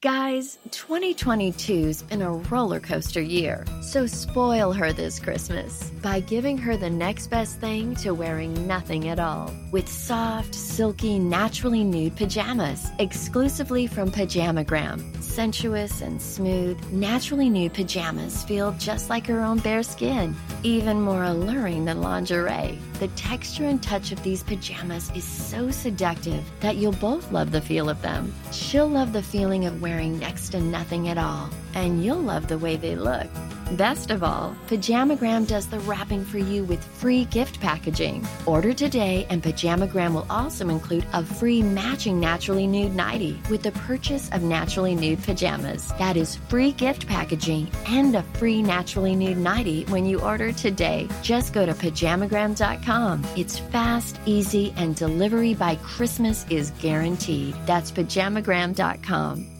Guys, 2022's been a roller coaster year, so spoil her this Christmas by giving her the next best thing to wearing nothing at all with soft, silky, naturally nude pajamas exclusively from Pajamagram. Sensuous and smooth, naturally nude pajamas feel just like her own bare skin, even more alluring than lingerie. The texture and touch of these pajamas is so seductive that you'll both love the feel of them. She'll love the feeling of wearing next to nothing at all, and you'll love the way they look. Best of all, Pajamagram does the wrapping for you with free gift packaging. Order today, and Pajamagram will also include a free matching Naturally Nude nightie with the purchase of Naturally Nude pajamas. That is free gift packaging and a free Naturally Nude nightie when you order today. Just go to pajamagram.com. It's fast, easy, and delivery by Christmas is guaranteed. That's pajamagram.com.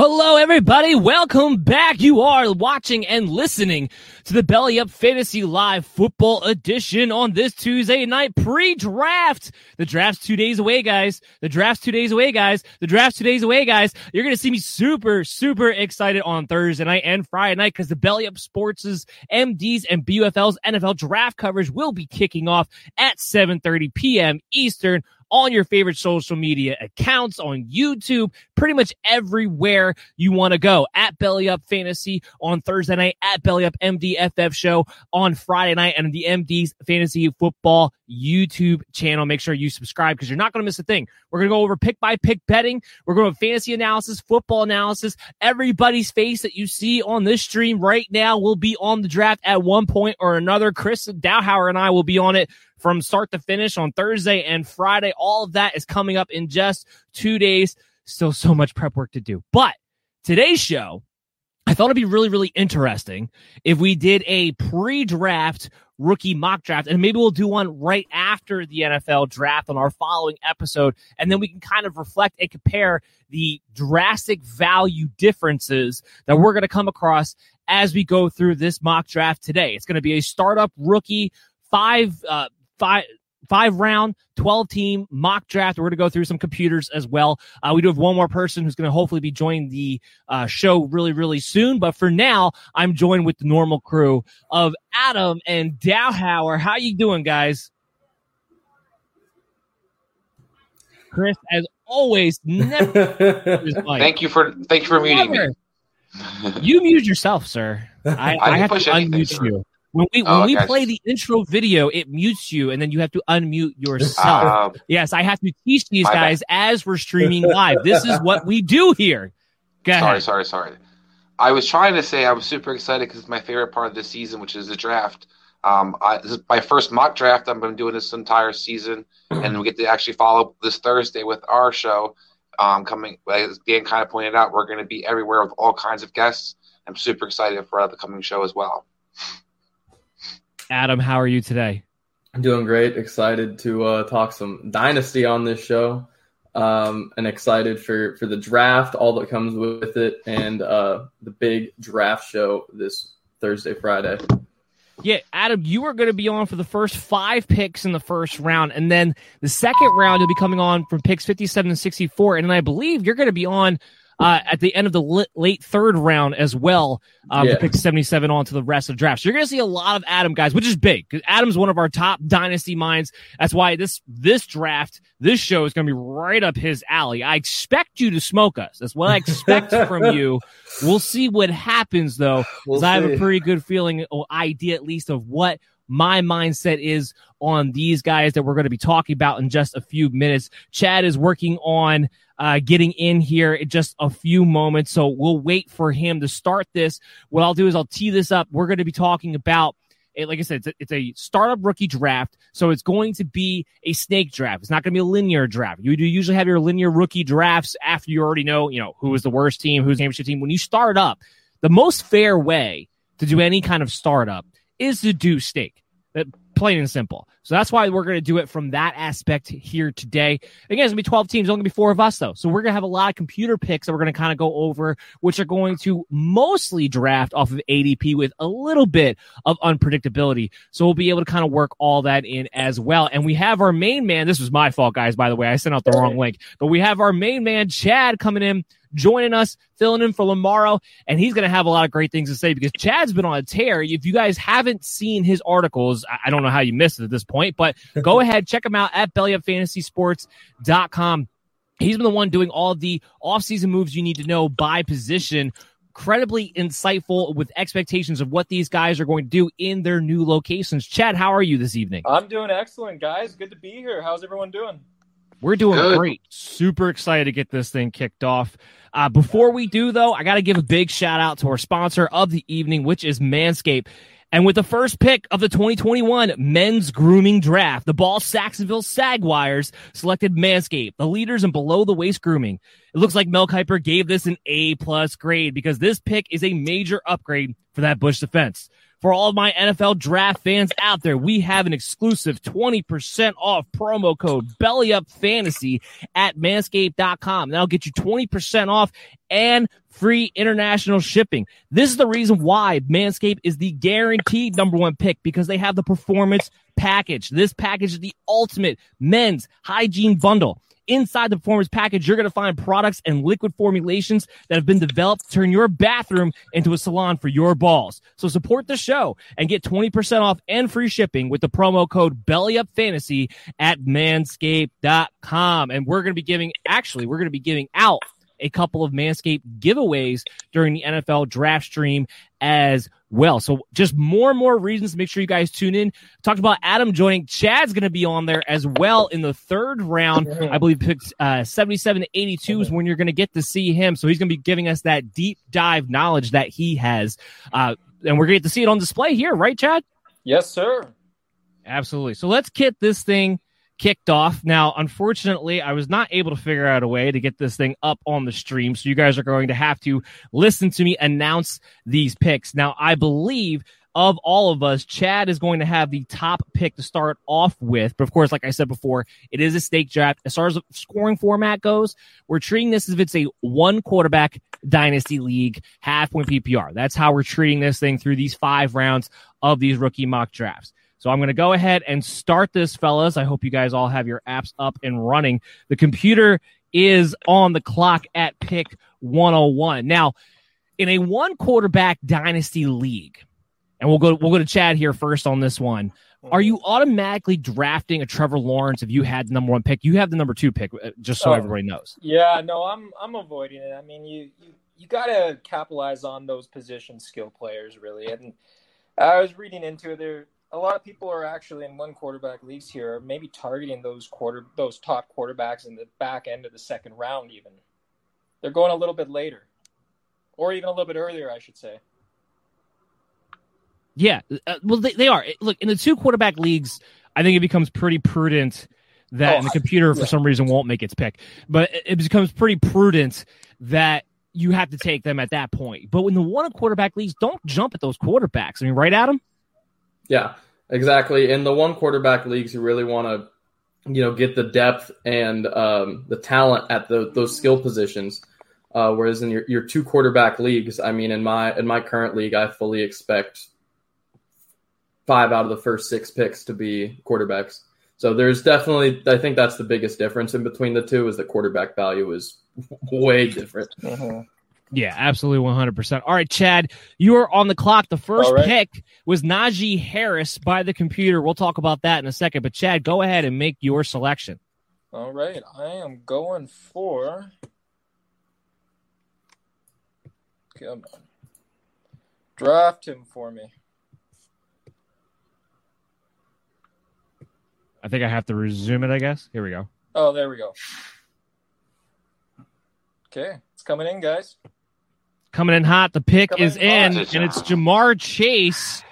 Hello, everybody. Welcome back. You are watching and listening to the Belly Up Fantasy Live Football Edition on this Tuesday night pre-draft. The draft's two days away, guys. The draft's two days away, guys. The draft's two days away, guys. You're going to see me super, super excited on Thursday night and Friday night because the Belly Up Sports' MDs and BUFL's NFL draft coverage will be kicking off at 7.30 p.m. Eastern on your favorite social media accounts, on YouTube, pretty much everywhere you want to go. At Belly Up Fantasy on Thursday night, at Belly Up MDFF Show on Friday night, and the MD's Fantasy Football YouTube channel. Make sure you subscribe because you're not going to miss a thing. We're going to go over pick by pick betting. We're going to fantasy analysis, football analysis. Everybody's face that you see on this stream right now will be on the draft at one point or another. Chris Dowhauer and I will be on it from start to finish on Thursday and Friday. All of that is coming up in just two days. Still so much prep work to do. But today's show, I thought it'd be really, really interesting if we did a pre draft rookie mock draft, and maybe we'll do one right after the NFL draft on our following episode. And then we can kind of reflect and compare the drastic value differences that we're going to come across as we go through this mock draft today. It's going to be a startup rookie five, uh, five, five round, 12 team mock draft. We're going to go through some computers as well. Uh, we do have one more person who's going to hopefully be joining the uh, show really, really soon. But for now, I'm joined with the normal crew of Adam and Dowhauer. How you doing, guys? Chris, as always, never. thank you for thank you for muting me. you mute yourself, sir. I, I, I have to unmute you. When we when oh, we play the intro video, it mutes you, and then you have to unmute yourself. Um, yes, I have to teach these guys bad. as we're streaming live. this is what we do here. Sorry, sorry, sorry. I was trying to say I was super excited because it's my favorite part of the season, which is the draft. Um, I, this is my first mock draft. I'm going to do this entire season, and we get to actually follow this Thursday with our show. Um, coming, as Dan kind of pointed out, we're going to be everywhere with all kinds of guests. I'm super excited for the coming show as well. Adam, how are you today? I'm doing great. Excited to uh, talk some dynasty on this show, um, and excited for for the draft, all that comes with it, and uh, the big draft show this Thursday, Friday. Yeah, Adam, you are going to be on for the first five picks in the first round, and then the second round you'll be coming on from picks 57 and 64, and I believe you're going to be on uh, at the end of the late third round as well. Um, yeah. pick 77 on to the rest of the draft. So you're going to see a lot of Adam guys, which is big because Adam's one of our top dynasty minds. That's why this, this draft, this show is going to be right up his alley. I expect you to smoke us. That's what I expect from you. We'll see what happens though. We'll I have a pretty good feeling or idea at least of what my mindset is on these guys that we're going to be talking about in just a few minutes. Chad is working on uh, getting in here in just a few moments. So we'll wait for him to start this. What I'll do is I'll tee this up. We're going to be talking about it, like I said, it's a, it's a, startup rookie draft. So it's going to be a snake draft. It's not going to be a linear draft. You do usually have your linear rookie drafts after you already know, you know, who is the worst team, who's the championship team. When you start up, the most fair way to do any kind of startup is to do snake. Plain and simple. So that's why we're going to do it from that aspect here today. Again, it's going to be 12 teams. Only going to be four of us, though. So we're going to have a lot of computer picks that we're going to kind of go over, which are going to mostly draft off of ADP with a little bit of unpredictability. So we'll be able to kind of work all that in as well. And we have our main man. This was my fault, guys, by the way. I sent out the wrong link, but we have our main man, Chad, coming in joining us, filling in for Lamaro, and he's going to have a lot of great things to say because Chad's been on a tear. If you guys haven't seen his articles, I don't know how you missed it at this point, but go ahead, check him out at bellyupfantasysports.com. He's been the one doing all the offseason moves you need to know by position. Incredibly insightful with expectations of what these guys are going to do in their new locations. Chad, how are you this evening? I'm doing excellent, guys. Good to be here. How's everyone doing? We're doing Good. great. Super excited to get this thing kicked off. Uh, before we do, though, I got to give a big shout out to our sponsor of the evening, which is Manscaped. And with the first pick of the 2021 men's grooming draft, the Ball Saxonville Sagwires selected Manscaped, the leaders in below the waist grooming. It looks like Mel Kiper gave this an A plus grade because this pick is a major upgrade for that Bush defense. For all my NFL draft fans out there, we have an exclusive 20% off promo code BELLYUPFANTASY at manscaped.com. That'll get you 20% off and free international shipping. This is the reason why Manscaped is the guaranteed number one pick because they have the performance package. This package is the ultimate men's hygiene bundle. Inside the performance package, you're going to find products and liquid formulations that have been developed to turn your bathroom into a salon for your balls. So support the show and get 20% off and free shipping with the promo code BellyUpFantasy at manscaped.com. And we're going to be giving, actually, we're going to be giving out a couple of Manscaped giveaways during the NFL draft stream as well. So just more and more reasons to make sure you guys tune in. Talked about Adam joining. Chad's going to be on there as well in the third round. I believe picked uh, 77 to 82 is when you're going to get to see him. So he's going to be giving us that deep dive knowledge that he has. Uh, and we're going to get to see it on display here, right, Chad? Yes, sir. Absolutely. So let's get this thing kicked off. Now, unfortunately, I was not able to figure out a way to get this thing up on the stream. So you guys are going to have to listen to me announce these picks. Now, I believe of all of us, Chad is going to have the top pick to start off with. But of course, like I said before, it is a snake draft. As far as scoring format goes, we're treating this as if it's a one quarterback dynasty league, half point PPR. That's how we're treating this thing through these five rounds of these rookie mock drafts. So I'm going to go ahead and start this, fellas. I hope you guys all have your apps up and running. The computer is on the clock at pick 101. Now, in a one quarterback dynasty league, and we'll go we'll go to Chad here first on this one. Are you automatically drafting a Trevor Lawrence if you had the number one pick? You have the number two pick, uh, just so oh, everybody knows. Yeah, no, I'm I'm avoiding it. I mean, you you, you got to capitalize on those position skill players, really. And I was reading into it. There a lot of people are actually in one quarterback leagues here, maybe targeting those quarter those top quarterbacks in the back end of the second round. Even they're going a little bit later, or even a little bit earlier, I should say. Yeah, uh, well, they, they are. Look, in the two quarterback leagues, I think it becomes pretty prudent that oh, the computer, for yeah. some reason, won't make its pick. But it becomes pretty prudent that you have to take them at that point. But when the one quarterback leagues, don't jump at those quarterbacks. I mean, right, Adam? Yeah, exactly. In the one quarterback leagues, you really want to, you know, get the depth and um, the talent at the, those skill positions. Uh, whereas in your, your two quarterback leagues, I mean, in my in my current league, I fully expect five out of the first six picks to be quarterbacks. So there's definitely, I think that's the biggest difference in between the two is that quarterback value is way different. Mhm. Yeah, absolutely 100%. All right, Chad, you are on the clock. The first right. pick was Najee Harris by the computer. We'll talk about that in a second. But, Chad, go ahead and make your selection. All right, I am going for. Come on. Draft him for me. I think I have to resume it, I guess. Here we go. Oh, there we go. Okay, it's coming in, guys. Coming in hot. The pick Coming is in in, and it's Ja'Marr Chase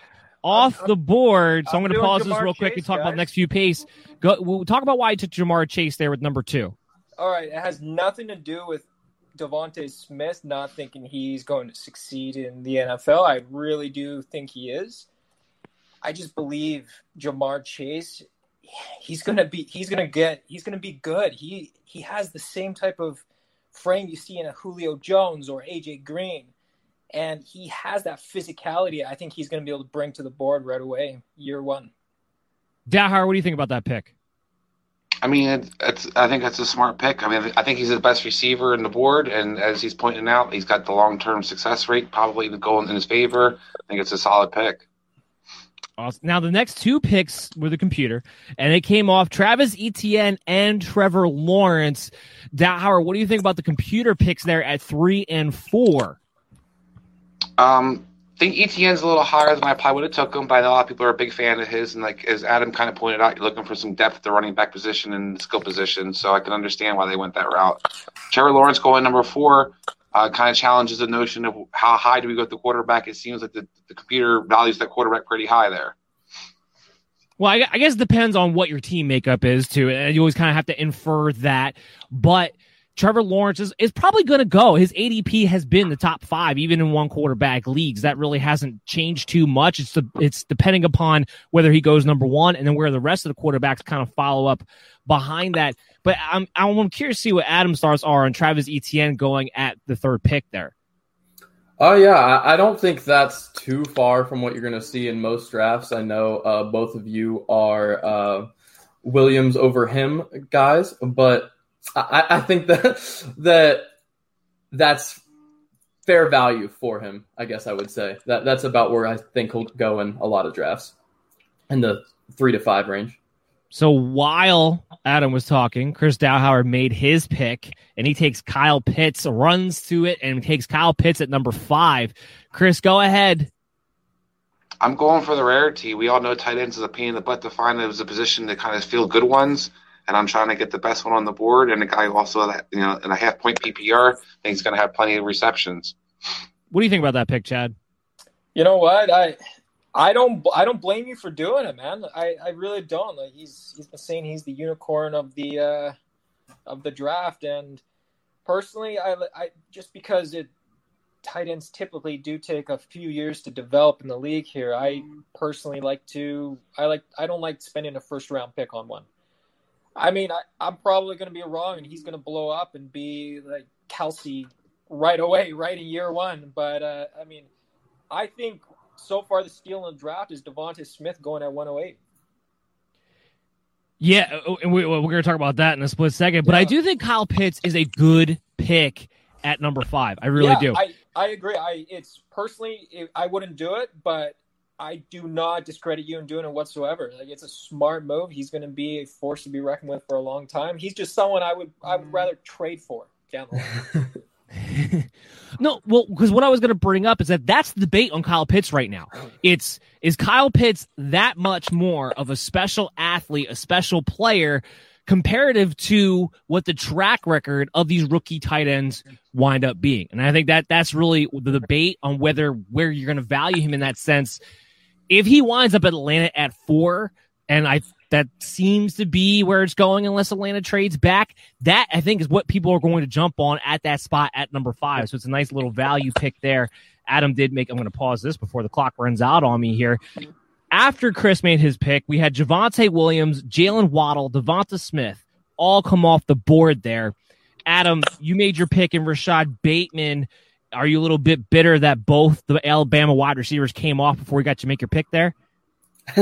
off the board. So I'm, I'm going to pause this Ja'Marr real quick and Chase, talk about the next few pace. Go, we'll talk about why you took Ja'Marr Chase there with number two. All right, it has nothing to do with DeVonta Smith not thinking he's going to succeed in the NFL. I really do think he is. I just believe Ja'Marr Chase. He's gonna be. He's gonna get. He's gonna be good. He he has the same type of frame you see in a Julio Jones or AJ Green, and he has that physicality. I think he's gonna be able to bring to the board right away, year one. Dahar, what do you think about that pick? I mean, it, it's. I think that's a smart pick. I mean, I think he's the best receiver in the board, and as he's pointing out, he's got the long-term success rate probably going in his favor. I think it's a solid pick. Awesome. Now the next two picks were the computer, and it came off Travis Etienne and Trevor Lawrence. Dahar, what do you think about the computer picks there at three and four? Um, I think Etienne's a little higher than I probably would have took him, but a lot of people are a big fan of his. And like as Adam kind of pointed out, you're looking for some depth at the running back position and skill position, so I can understand why they went that route. Trevor Lawrence going number four uh, kind of challenges the notion of how high do we go with the quarterback. It seems like the, the computer values that quarterback pretty high there. Well, I, I guess it depends on what your team makeup is too, and you always kind of have to infer that. But Trevor Lawrence is, is probably going to go. His ADP has been the top five, even in one quarterback leagues. That really hasn't changed too much. It's the, it's depending upon whether he goes number one and then where the rest of the quarterbacks kind of follow up behind that. But I'm I'm curious to see what Adam's thoughts are on Travis Etienne going at the third pick there. Oh yeah, I, I don't think that's too far from what you're going to see in most drafts. I know uh, both of you are uh, Williams over him guys, but I, I think that that that's fair value for him. I guess I would say that that's about where I think he'll go in a lot of drafts, in the three to five range. So while Adam was talking, Chris Dowhauer made his pick, and he takes Kyle Pitts, runs to it, and takes Kyle Pitts at number five. Chris, go ahead. I'm going for the rarity. We all know tight ends is a pain in the butt to find. It was a position to kind of feel good ones, and I'm trying to get the best one on the board. And a guy also, you know, in a half point PPR, I think he's going to have plenty of receptions. What do you think about that pick, Chad? You know what? I I don't I don't blame you for doing it, man. I, I really don't. Like he's he's been saying he's the unicorn of the uh, of the draft, and personally, I I just because it tight ends typically do take a few years to develop in the league here. I personally like to I like I don't like spending a first round pick on one. I mean, I, I'm probably going to be wrong, and he's going to blow up and be like Kelce right away, right in year one. But uh, I mean, I think so far the steal in the draft is DeVonta Smith going at 108. Yeah, uh, and we, we're going to talk about that in a split second. But I do think Kyle Pitts is a good pick at number five. I really yeah, do. I, I agree. I it's personally I wouldn't do it, but I do not discredit you in doing it whatsoever. Like it's a smart move. He's going to be a force to be reckoned with for a long time. He's just someone I would I would rather trade for down the line. no, well, because what I was going to bring up is that that's the debate on Kyle Pitts right now. It's is Kyle Pitts that much more of a special athlete, a special player, comparative to what the track record of these rookie tight ends wind up being? And I think that that's really the debate on whether where you're going to value him in that sense. If he winds up at Atlanta at four, and I that seems to be where it's going unless Atlanta trades back. That I think is what people are going to jump on at that spot at number five. So it's a nice little value pick there. Adam did make. I'm going to pause this before the clock runs out on me here. After Chris made his pick, we had Javonte Williams, Jalen Waddle, DeVonta Smith all come off the board there. Adam, you made your pick in Rashod Bateman. Are you a little bit bitter that both the Alabama wide receivers came off before you got to make your pick there?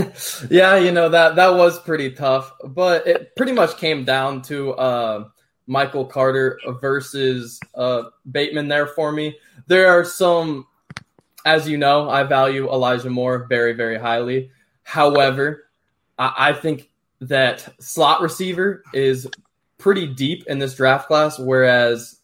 yeah, you know that that was pretty tough, but it pretty much came down to uh, Michael Carter versus uh, Bateman there for me. There are some, as you know, I value Elijah Moore very very highly. However, I, I think that slot receiver is pretty deep in this draft class, whereas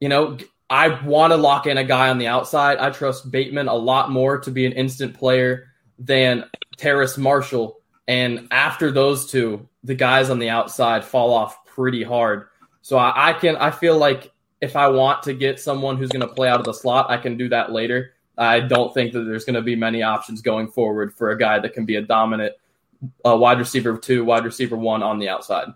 you know I want to lock in a guy on the outside. I trust Bateman a lot more to be an instant player than Terrace Marshall. And after those two, the guys on the outside fall off pretty hard. So I, I can I feel like if I want to get someone who's going to play out of the slot, I can do that later. I don't think that there's going to be many options going forward for a guy that can be a dominant uh, wide receiver two, wide receiver one on the outside.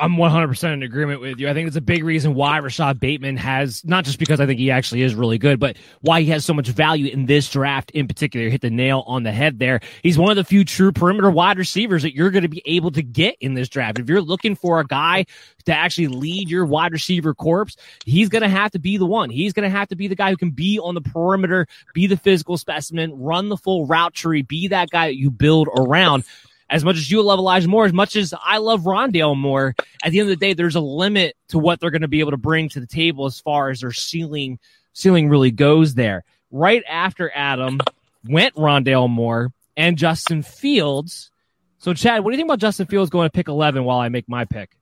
I'm 100% in agreement with you. I think it's a big reason why Rashod Bateman has, not just because I think he actually is really good, but why he has so much value in this draft in particular. Hit the nail on the head there. He's one of the few true perimeter wide receivers that you're going to be able to get in this draft. If you're looking for a guy to actually lead your wide receiver corps, he's going to have to be the one. He's going to have to be the guy who can be on the perimeter, be the physical specimen, run the full route tree, be that guy that you build around as much as you love Elijah Moore, as much as I love Rondale Moore, at the end of the day, there's a limit to what they're going to be able to bring to the table as far as their ceiling ceiling really goes there. Right after Adam went Rondale Moore and Justin Fields. So, Chad, what do you think about Justin Fields going to pick 11 while I make my pick?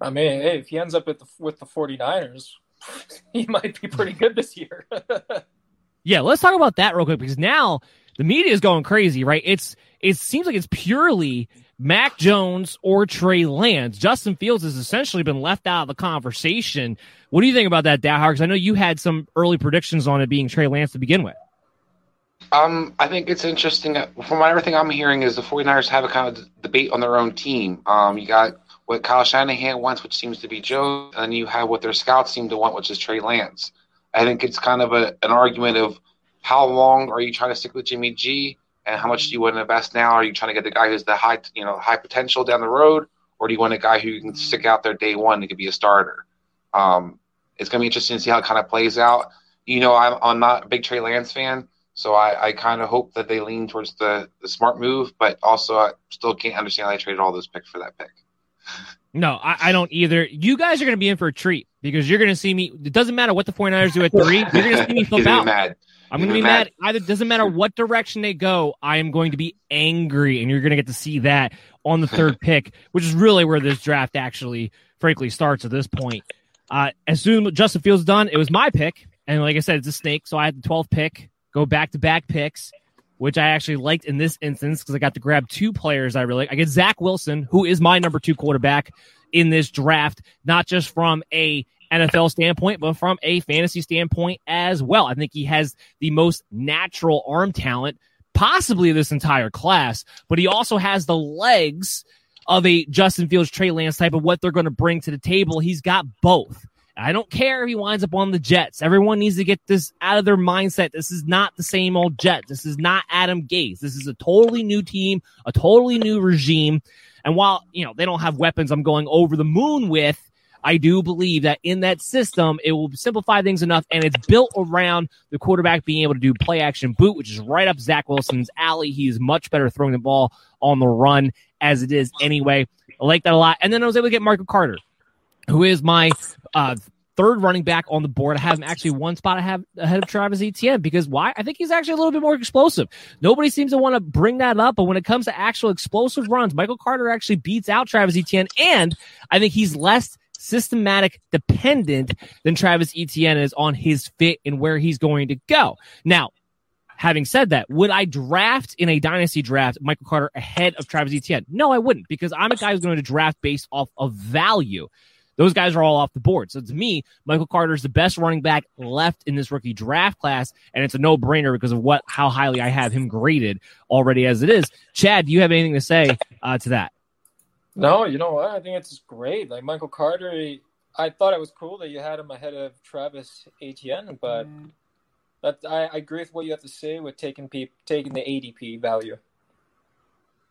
I mean, hey, if he ends up the, with the 49ers, he might be pretty good this year. yeah, let's talk about that real quick because now the media is going crazy, right? It's it seems like it's purely Mac Jones or Trey Lance. Justin Fields has essentially been left out of the conversation. What do you think about that, Dahar? Because I know you had some early predictions on it being Trey Lance to begin with. Um, I think it's interesting. From everything I'm hearing, is the 49ers have a kind of debate on their own team. Um, you got what Kyle Shanahan wants, which seems to be Joe, and you have what their scouts seem to want, which is Trey Lance. I think it's kind of a, an argument of how long are you trying to stick with Jimmy G, and how much do you want to invest now? Are you trying to get the guy who's the high, you know, high potential down the road, or do you want a guy who you can stick out there day one and could be a starter? Um, it's going to be interesting to see how it kind of plays out. You know, I'm, I'm not a big Trey Lance fan, so I, I kind of hope that they lean towards the, the smart move, but also I still can't understand how they traded all those picks for that pick. No, I, I, don't either. You guys are going to be in for a treat because you're going to see me. It doesn't matter what the 49ers do at three. You're going to see me flip out. Mad. I'm going to be mad. mad. Either doesn't matter what direction they go, I am going to be angry, and you're going to get to see that on the third pick, which is really where this draft actually, frankly, starts at this point. Uh, as soon as Justin Fields done, it was my pick, and like I said, it's a snake, so I had the 12th pick, go back to back picks, which I actually liked in this instance because I got to grab two players I really like. I get Zach Wilson, who is my number two quarterback in this draft, not just from a NFL standpoint, but from a fantasy standpoint as well. I think he has the most natural arm talent, possibly this entire class, but he also has the legs of a Justin Fields, Trey Lance type of what they're going to bring to the table. He's got both. I don't care if he winds up on the Jets. Everyone needs to get this out of their mindset. This is not the same old Jets. This is not Adam Gase. This is a totally new team, a totally new regime. And while, you know, they don't have weapons I'm going over the moon with, I do believe that in that system, it will simplify things enough and it's built around the quarterback being able to do play action boot, which is right up Zach Wilson's alley. He is much better throwing the ball on the run as it is anyway. I like that a lot. And then I was able to get Michael Carter, who is my uh, third running back on the board. I have him actually one spot ahead of Travis Etienne because why? I think he's actually a little bit more explosive. Nobody seems to want to bring that up, but when it comes to actual explosive runs, Michael Carter actually beats out Travis Etienne, and I think he's less systematic dependent than Travis Etienne is on his fit and where he's going to go. Now, having said that, would I draft in a dynasty draft Michael Carter ahead of Travis Etienne? No, I wouldn't because I'm a guy who's going to draft based off of value. Those guys are all off the board. So to me, Michael Carter is the best running back left in this rookie draft class, and it's a no brainer because of what how highly I have him graded already as it is. Chad, do you have anything to say uh, to that? No, you know what? I think it's great. Like Michael Carter, I thought it was cool that you had him ahead of Travis Etienne, but mm. that I, I, agree with what you have to say with taking P, taking the ADP value.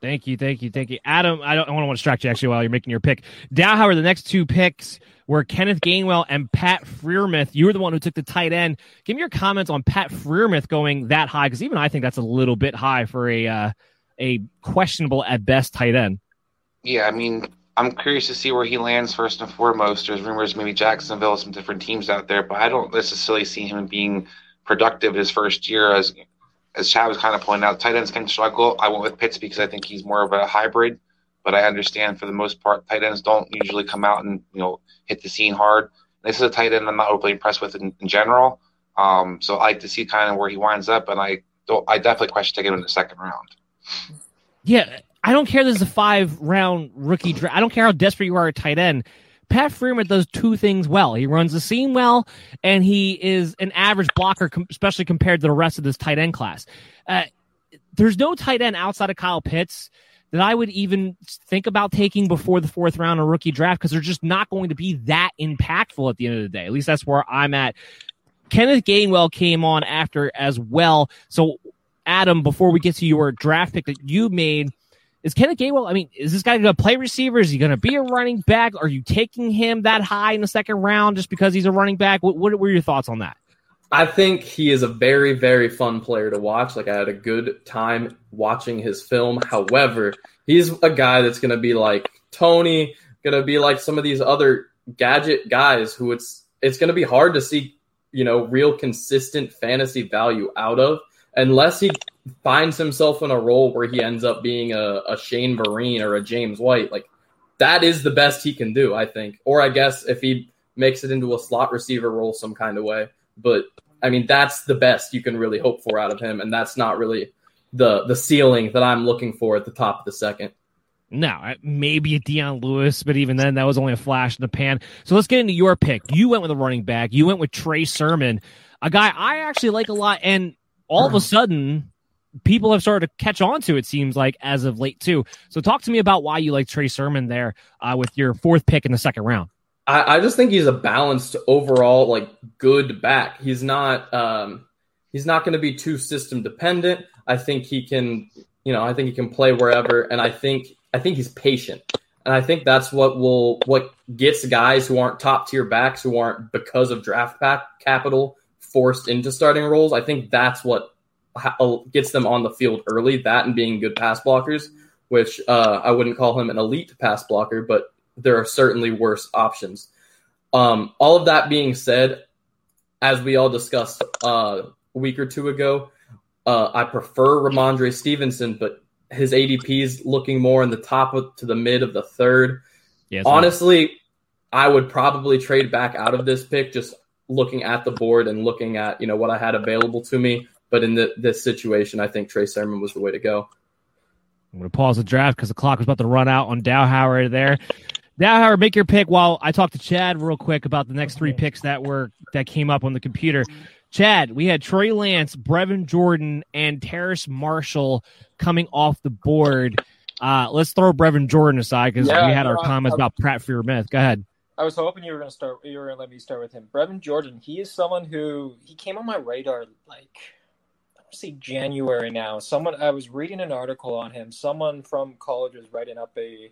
Thank you, thank you, thank you, Adam. I don't, I don't want to distract you actually while you're making your pick. Down, however, the next two picks were Kenneth Gainwell and Pat Freiermuth. You were the one who took the tight end. Give me your comments on Pat Freiermuth going that high because even I think that's a little bit high for a uh, a questionable at best tight end. Yeah, I mean, I'm curious to see where he lands first and foremost. There's rumors maybe Jacksonville, some different teams out there, but I don't necessarily see him being productive his first year. As as Chad was kind of pointing out, tight ends can struggle. I went with Pitts because I think he's more of a hybrid, but I understand for the most part, tight ends don't usually come out and you know hit the scene hard. This is a tight end I'm not overly impressed with in, in general. Um, so I like to see kind of where he winds up, and I. I definitely question taking him in the second round. Yeah, I don't care. This is a five round rookie draft. I don't care how desperate you are at tight end. Pat Freiermuth does two things well. He runs the seam well, and he is an average blocker, especially compared to the rest of this tight end class. Uh, there's no tight end outside of Kyle Pitts that I would even think about taking before the fourth round of rookie draft because they're just not going to be that impactful at the end of the day. At least that's where I'm at. Kenneth Gainwell came on after as well. So, Adam, before we get to your draft pick that you made, is Kenneth Gainwell? I mean, is this guy going to play receiver? Is he going to be a running back? Are you taking him that high in the second round just because he's a running back? What, what were your thoughts on that? I think he is a very, very fun player to watch. Like I had a good time watching his film. However, he's a guy that's going to be like Toney, going to be like some of these other gadget guys who it's it's going to be hard to see, you know, real consistent fantasy value out of unless he finds himself in a role where he ends up being a, a Shane Vereen or a James White, like that is the best he can do, I think. Or I guess if he makes it into a slot receiver role some kind of way. But I mean, that's the best you can really hope for out of him, and that's not really the the ceiling that I'm looking for at the top of the second. No, maybe a Dion Lewis, but even then, that was only a flash in the pan. So let's get into your pick. You went with a running back. You went with Trey Sermon, a guy I actually like a lot. And all of a hmm. sudden, people have started to catch on to it seems like as of late too. So talk to me about why you like trey sermon there uh, with your fourth pick in the second round. I, I, just think he's a balanced overall like good back. He's not um he's not going to be too system dependent. I think he can you know i think he can play wherever and i think i think he's patient. And i think that's what will what gets guys who aren't top tier backs who aren't because of draft back capital forced into starting roles. I think that's what gets them on the field early. That and being good pass blockers, which uh, I wouldn't call him an elite pass blocker, but there are certainly worse options. Um, all of that being said, as we all discussed uh, a week or two ago, uh, I prefer Rhamondre Stevenson, but his ADP is looking more in the top of, to the mid of the third. Yeah, Honestly, nice. I would probably trade back out of this pick just looking at the board and looking at you know what I had available to me. But in the, this situation, I think Trey Sermon was the way to go. I'm going to pause the draft because the clock was about to run out on Dowhauer there. Dowhauer, make your pick while I talk to Chad real quick about the next three picks that were that came up on the computer. Chad, we had Trey Lance, Brevin Jordan, and Terrace Marshall coming off the board. Uh, let's throw Brevin Jordan aside because yeah, we had our comments about Pat Freiermuth. Go ahead. I was hoping you were going to start. You were going to let me start with him. Brevin Jordan. He is someone who he came on my radar like see January now. Someone I was reading an article on him. Someone from college was writing up a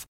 off.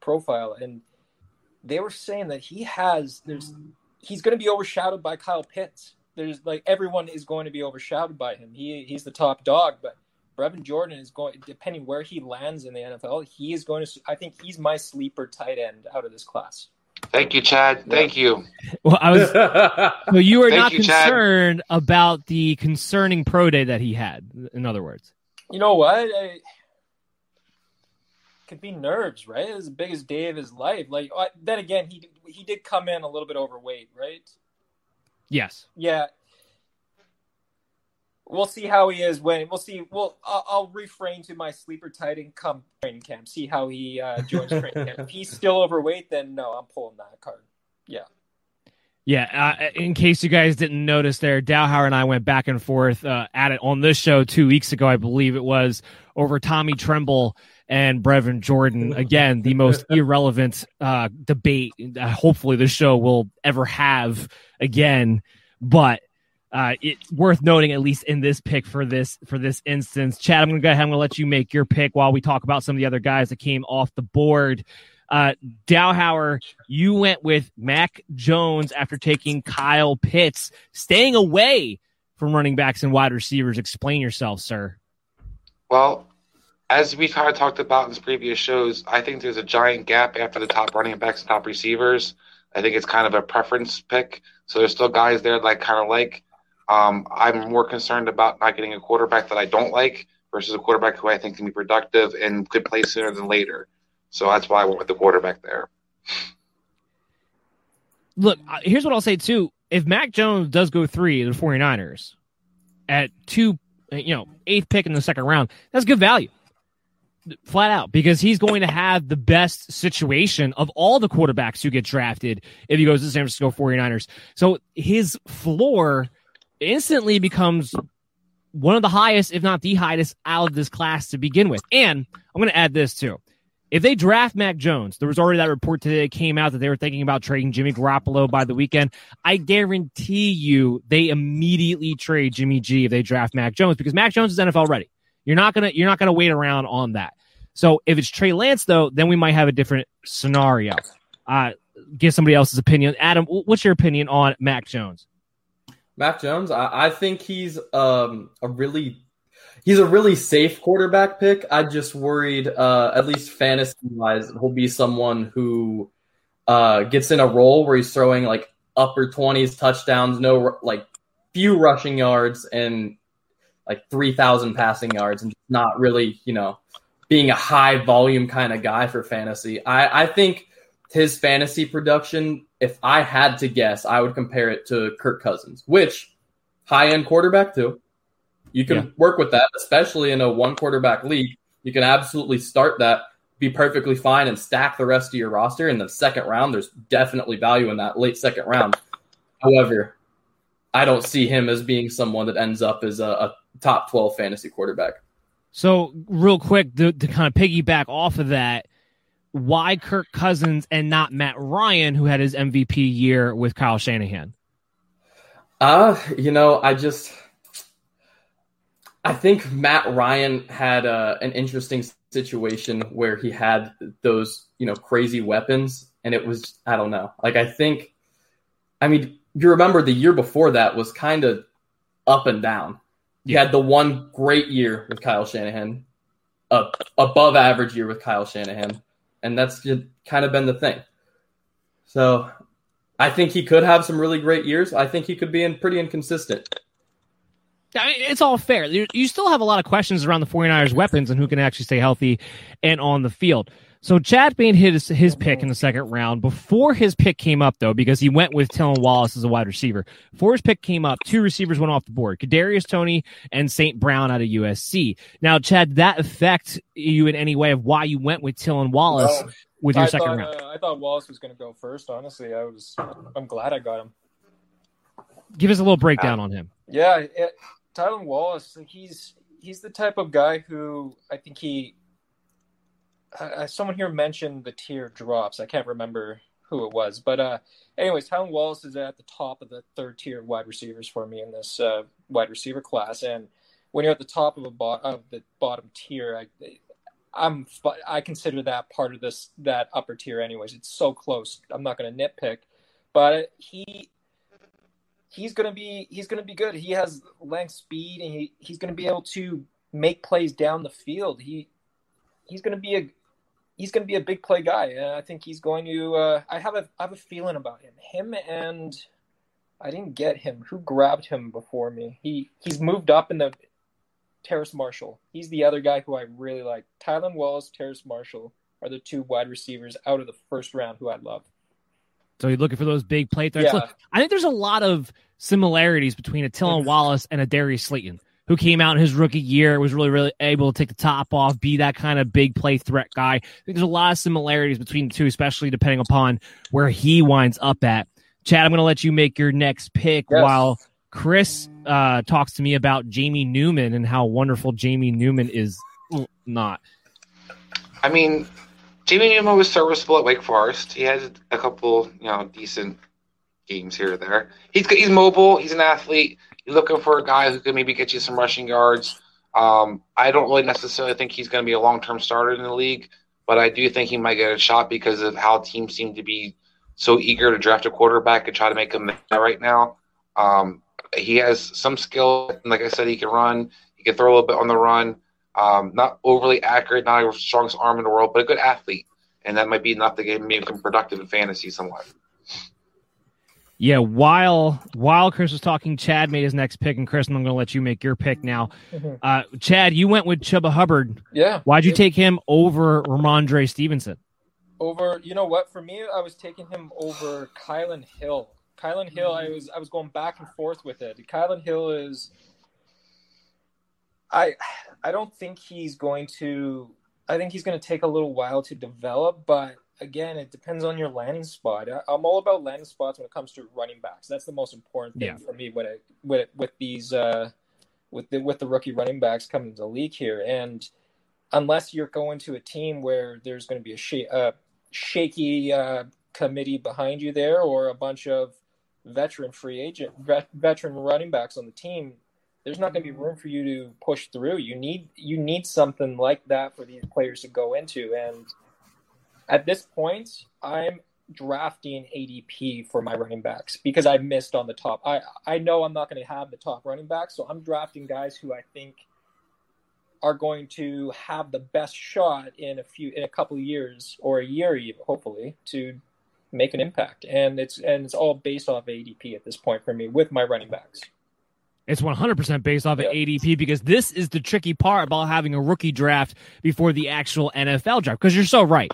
profile, and they were saying that he has there's he's going to be overshadowed by Kyle Pitts. There's like everyone is going to be overshadowed by him. He he's the top dog, but Brevin Jordan is going depending where he lands in the NFL. He is going to. I think he's my sleeper tight end out of this class. Thank you, Chad. Thank you. Well, I was. so you were not you, concerned Chad. about the concerning pro day that he had. In other words, you know what? I, could be nerves, right? It was the biggest day of his life. Like uh, then again, he he did come in a little bit overweight, right? Yes. Yeah. We'll see how he is when we'll see. Well, I'll, I'll refrain to my sleeper tight and come training camp. See how he uh, joins training camp. If he's still overweight, then no, I'm pulling that card. Yeah. Yeah, uh, in case you guys didn't notice there, Dowhauer and I went back and forth uh, at it on this show two weeks ago, I believe it was, over Tommy Tremble and Brevin Jordan. Again, the most irrelevant uh, debate uh, hopefully the show will ever have again. But uh, it's worth noting, at least in this pick for this for this instance. Chad, I'm going to go ahead. I'm going to let you make your pick while we talk about some of the other guys that came off the board. Uh, Dowhauer, you went with Mac Jones after taking Kyle Pitts, staying away from running backs and wide receivers. Explain yourself, sir. Well, as we've kind of talked about in previous shows, I think there's a giant gap after the top running backs and top receivers. I think it's kind of a preference pick. So there's still guys there that I kind of like. Um, I'm more concerned about not getting a quarterback that I don't like versus a quarterback who I think can be productive and could play sooner than later. So that's why I went with the quarterback there. Look, here's what I'll say too. If Mac Jones does go three, the 49ers at two, you know, eighth pick in the second round, that's good value. Flat out, because he's going to have the best situation of all the quarterbacks who get drafted if he goes to the San Francisco 49ers. So his floor instantly becomes one of the highest, if not the highest, out of this class to begin with. And I'm going to add this too. If they draft Mac Jones, there was already that report today that came out that they were thinking about trading Jimmy Garoppolo by the weekend. I guarantee you they immediately trade Jimmy G if they draft Mac Jones because Mac Jones is NFL ready. You're not gonna you're not gonna wait around on that. So if it's Trey Lance though, then we might have a different scenario. Uh, give somebody else's opinion. Adam, what's your opinion on Mac Jones? Mac Jones, I, I think he's um, a really he's a really safe quarterback pick. I just worried, uh, at least fantasy wise, he'll be someone who uh, gets in a role where he's throwing like upper twenties touchdowns, no like few rushing yards and like three thousand passing yards, and not really, you know, being a high volume kind of guy for fantasy. I, I think his fantasy production, if I had to guess, I would compare it to Kirk Cousins, which high end quarterback too. You can yeah. work with that, especially in a one quarterback league. You can absolutely start that, be perfectly fine, and stack the rest of your roster. In the second round, there's definitely value in that late second round. However, I don't see him as being someone that ends up as a, a top 12 fantasy quarterback. So, real quick, to, to kind of piggyback off of that, why Kirk Cousins and not Matt Ryan, who had his MVP year with Kyle Shanahan? Uh, you know, I just I think Matt Ryan had uh, an interesting situation where he had those, you know, crazy weapons, and it was I don't know. Like I think, I mean, you remember the year before that was kind of up and down. You had the one great year with Kyle Shanahan, a above average year with Kyle Shanahan, and that's kind of been the thing. So, I think he could have some really great years. I think he could be in pretty inconsistent. I mean, it's all fair. You, you still have a lot of questions around the 49ers weapons and who can actually stay healthy and on the field. So Chad Bain hit his, his pick in the second round. Before his pick came up, though, because he went with Tylan Wallace as a wide receiver. Before his pick came up, two receivers went off the board: Kadarius Toney and St. Brown out of USC. Now, Chad, that affect you in any way of why you went with Tylan Wallace no, with your I second thought, round? Uh, I thought Wallace was going to go first. Honestly, I was. I'm glad I got him. Give us a little breakdown on him. Yeah, it, Tylan Wallace, he's he's the type of guy who I think he. Uh, someone here mentioned the tier drops. I can't remember who it was, but uh, anyways, Tylan Wallace is at the top of the third tier wide receivers for me in this uh, wide receiver class. And when you're at the top of a bo- of the bottom tier, I, I'm I consider that part of this that upper tier. Anyways, it's so close. I'm not going to nitpick, but he he's gonna be he's gonna be good. He has length, speed, and he, he's gonna be able to make plays down the field. He he's gonna be a he's gonna be a big play guy, and I think he's going to. Uh, I have a I have a feeling about him. Him and I didn't get him. Who grabbed him before me? He he's moved up in the Terrace Marshall. He's the other guy who I really like. Tylan Wallace, Terrace Marshall are the two wide receivers out of the first round who I love. So you're looking for those big play threats. Yeah. Look, I think there's a lot of similarities between a Tylan Wallace and a Darius Slayton, who came out in his rookie year, was really, really able to take the top off, be that kind of big play threat guy. I think there's a lot of similarities between the two, especially depending upon where he winds up at. Chad, I'm going to let you make your next pick Yes. while Chris uh, talks to me about Jamie Newman and how wonderful Jamie Newman is not. I mean, Jamie Newman was serviceable at Wake Forest. He had a couple, you know, decent games here or there. He's he's mobile. He's an athlete. You're looking for a guy who can maybe get you some rushing yards. Um, I don't really necessarily think he's going to be a long term starter in the league, but I do think he might get a shot because of how teams seem to be so eager to draft a quarterback and try to make him right now. Um, he has some skill, and like I said, he can run. He can throw a little bit on the run. Um, not overly accurate, not the strongest arm in the world, but a good athlete, and that might be enough to get make him productive in fantasy somewhat. Yeah, while while Chris was talking, Chad made his next pick, and Chris, I'm going to let you make your pick now. Mhm. Uh, Chad, you went with Chuba Hubbard. Yeah. Why'd you take him over Rhamondre Stevenson? over you know what for me i was taking him over kylin hill kylin hill i was i was going back and forth with it kylin hill is i i don't think he's going to i think he's going to take a little while to develop but again it depends on your landing spot. I, i'm all about landing spots when it comes to running backs. That's the most important thing Yeah. for me when it with with these uh with the with the rookie running backs coming to the league here. And unless you're going to a team where there's going to be a sh- uh, shaky uh, committee behind you there or a bunch of veteran free agent vet, veteran running backs on the team there's not going to be room for you to push through. You need you need something like that for these players to go into. And at this point i'm drafting adp for my running backs because i missed on the top i i know i'm not going to have the top running backs so i'm drafting guys who i think are going to have the best shot in a few in a couple of years or a year even hopefully to make an impact and it's and it's all based off ADP at this point for me with my running backs. It's 100% based off of. ADP because this is the tricky part about having a rookie draft before the actual NFL draft. Because you're so right.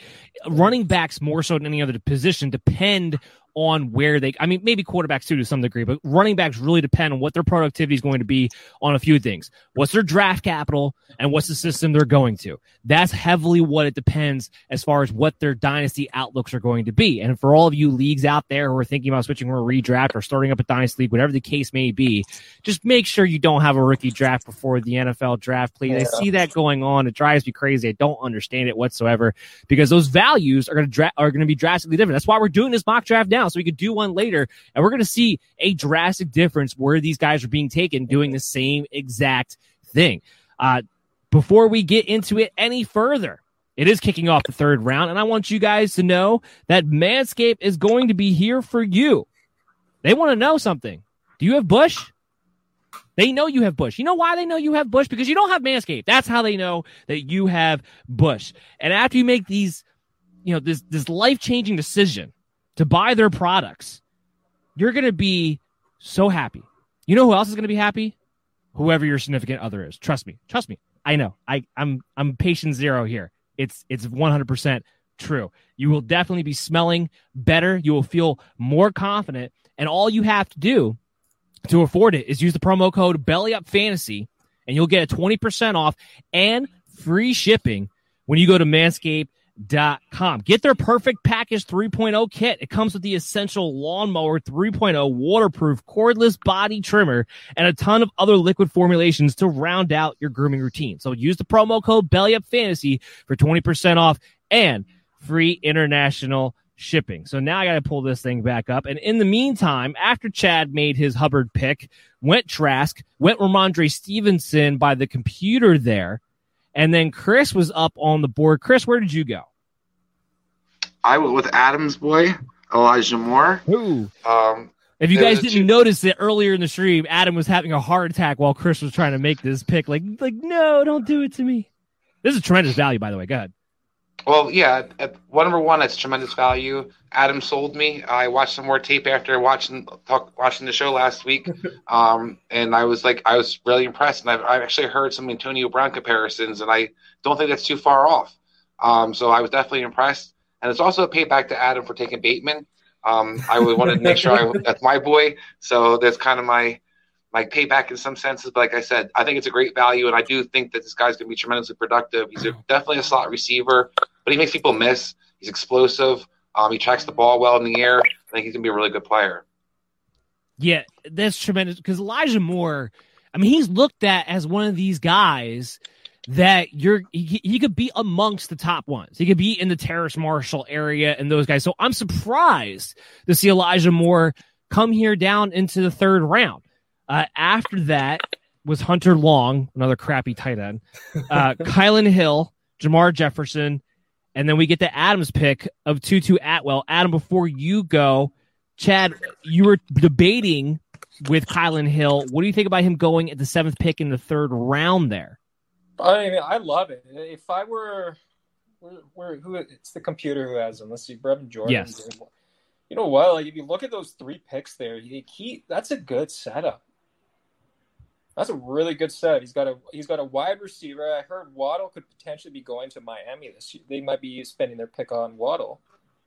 Running backs, more so than any other position, depend on where they, I mean, maybe quarterbacks too to some degree, but running backs really depend on what their productivity is going to be on a few things. What's their draft capital and what's the system they're going to? That's heavily what it depends as far as what their dynasty outlooks are going to be. And for all of you leagues out there who are thinking about switching a redraft or starting up a dynasty league, whatever the case may be, just make sure you don't have a rookie draft before the NFL draft, please. I see that going on. It drives me crazy. I don't understand it whatsoever because those values are going to dra- are going to be drastically different. That's why we're doing this mock draft now, so we could do one later, and we're going to see a drastic difference where these guys are being taken doing the same exact thing. Uh, before we get into it any further, it is kicking off the third round, and I want you guys to know that Manscaped is going to be here for you. They want to know something. Do you have Bush? They know you have Bush. You know why they know you have Bush? Because you don't have Manscaped. That's how they know that you have Bush. And after you make these, you know, this this life changing decision to buy their products, you're gonna be so happy. You know who else is gonna be happy? Whoever your significant other is. Trust me. Trust me. I know. I I'm I'm patient zero here. It's it's 100 percent true. You will definitely be smelling better. You will feel more confident, and all you have to do to afford it is use the promo code BellyUpFantasy, and you'll get a 20% off and free shipping when you go to manscaped.com. Get their perfect package 3.0 kit. It comes with the essential lawnmower 3.0 waterproof cordless body trimmer and a ton of other liquid formulations to round out your grooming routine. So use the promo code BellyUpFantasy for 20% off and free international shipping. So now I got to pull this thing back up. And in the meantime, after Chad made his Hubbard pick, went Trask, went Rhamondre Stevenson by the computer there, and then Chris was up on the board. Chris, where did you go? I went with Adams boy, Elijah Moore. Ooh. Um, If you guys didn't two- notice that earlier in the stream, Adam was having a heart attack while Chris was trying to make this pick. Like, like, no, don't do it to me. This is tremendous value, by the way. Go ahead. Well, yeah, at one number one, that's tremendous value. Adam sold me. I watched some more tape after watching talk, watching the show last week, um, and I was like, I was really impressed. And I've, I've, actually heard some Antonio Brown comparisons, and I don't think that's too far off. Um, so I was definitely impressed. And it's also a payback to Adam for taking Bateman. Um, I would want to make sure I, that's my boy. So that's kind of my my payback in some senses. But like I said, I think it's a great value, and I do think that this guy's going to be tremendously productive. He's a, definitely a slot receiver, but he makes people miss. He's explosive. Um, he tracks the ball well in the air. I think he's going to be a really good player. Yeah, that's tremendous because Elijah Moore. I mean, he's looked at as one of these guys that you're he, he, could be amongst the top ones. He could be in the Terrace Marshall area and those guys. So I'm surprised to see Elijah Moore come here down into the third round. Uh, after that was Hunter Long, another crappy tight end, uh, Kylin Hill, Jermar Jefferson, and then we get the Adams pick of Tutu Atwell. Adam, before you go, Chad, you were debating with Kylin Hill. What do you think about him going at the seventh pick in the third round there? I mean, I love it. If I were, where, where who? It's the computer who has them. Let's see, Brevin Jordan. Yes. You know what? Like, if you look at those three picks there, he, he that's a good setup. That's a really good set. He's got a he's got a wide receiver. I heard Waddle could potentially be going to Miami this year. They might be spending their pick on Waddle.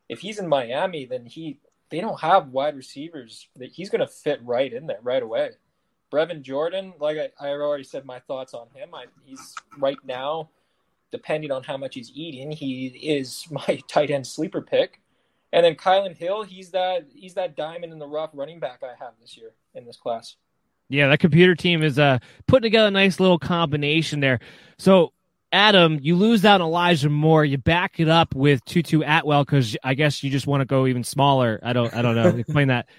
If he's in Miami, then he they don't have wide receivers. He's going to fit right in there right away. Brevin Jordan, like I, I already said my thoughts on him. I, he's right now, depending on how much he's eating, he is my tight end sleeper pick. And then Kylin Hill, he's that he's that diamond in the rough running back I have this year in this class. Yeah, that computer team is uh putting together a nice little combination there. So, Adam, you lose out on Elijah Moore. You back it up with Tutu Atwell because I guess you just want to go even smaller. I don't. I don't know. Explain that.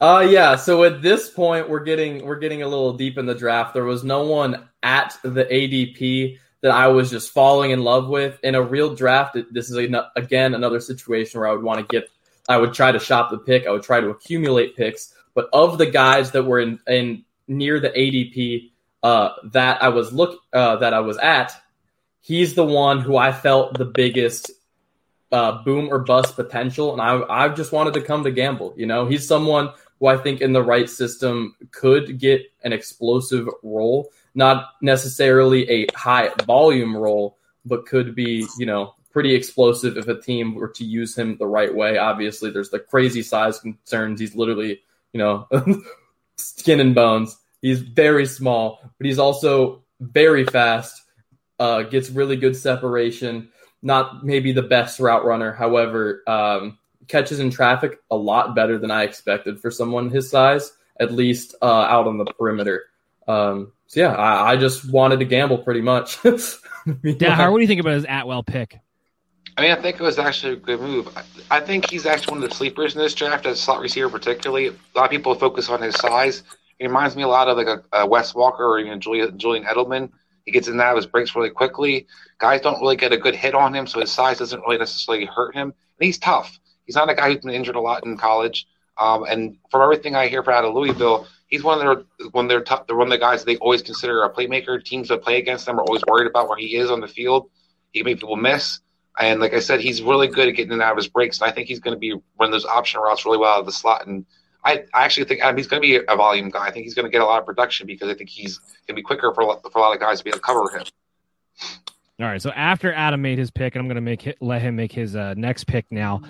Uh yeah, so at this point we're getting we're getting a little deep in the draft. There was no one at the ADP that I was just falling in love with. In a real draft, this is a, again another situation where I would want to get I would try to shop the pick. I would try to accumulate picks. But of the guys that were in, in near the ADP uh, that I was look uh, that I was at, he's the one who I felt the biggest uh, boom or bust potential, and I I just wanted to come to gamble. You know, he's someone who I think in the right system could get an explosive role, not necessarily a high volume role, but could be you know pretty explosive if a team were to use him the right way. Obviously, there's the crazy size concerns. He's literally you know, skin and bones. He's very small, but he's also very fast. Uh, gets really good separation. Not maybe the best route runner, however, um, catches in traffic a lot better than I expected for someone his size, at least uh, out on the perimeter. Um, so yeah, I, I, just wanted to gamble pretty much. yeah, what do you think about his Atwell pick? I mean, I think it was actually a good move. I think he's actually one of the sleepers in this draft as slot receiver, particularly. A lot of people focus on his size. He reminds me a lot of like a, a Wes Walker or even Julian, Julian Edelman. He gets in that his breaks really quickly. Guys don't really get a good hit on him, so his size doesn't really necessarily hurt him. And he's tough. He's not a guy who's been injured a lot in college. Um, and from everything I hear from out of Louisville, he's one of their one of their top, one of the guys they always consider a playmaker. Teams that play against them are always worried about where he is on the field. He can make people miss. And like I said, he's really good at getting in and out of his breaks. And I think he's going to be run those option routes really well out of the slot. And I, I actually think Adam, he's going to be a volume guy. I think he's going to get a lot of production because I think he's going to be quicker for, for a lot of guys to be able to cover him. All right. So after Adam made his pick, and I'm going to make let him make his uh, next pick now.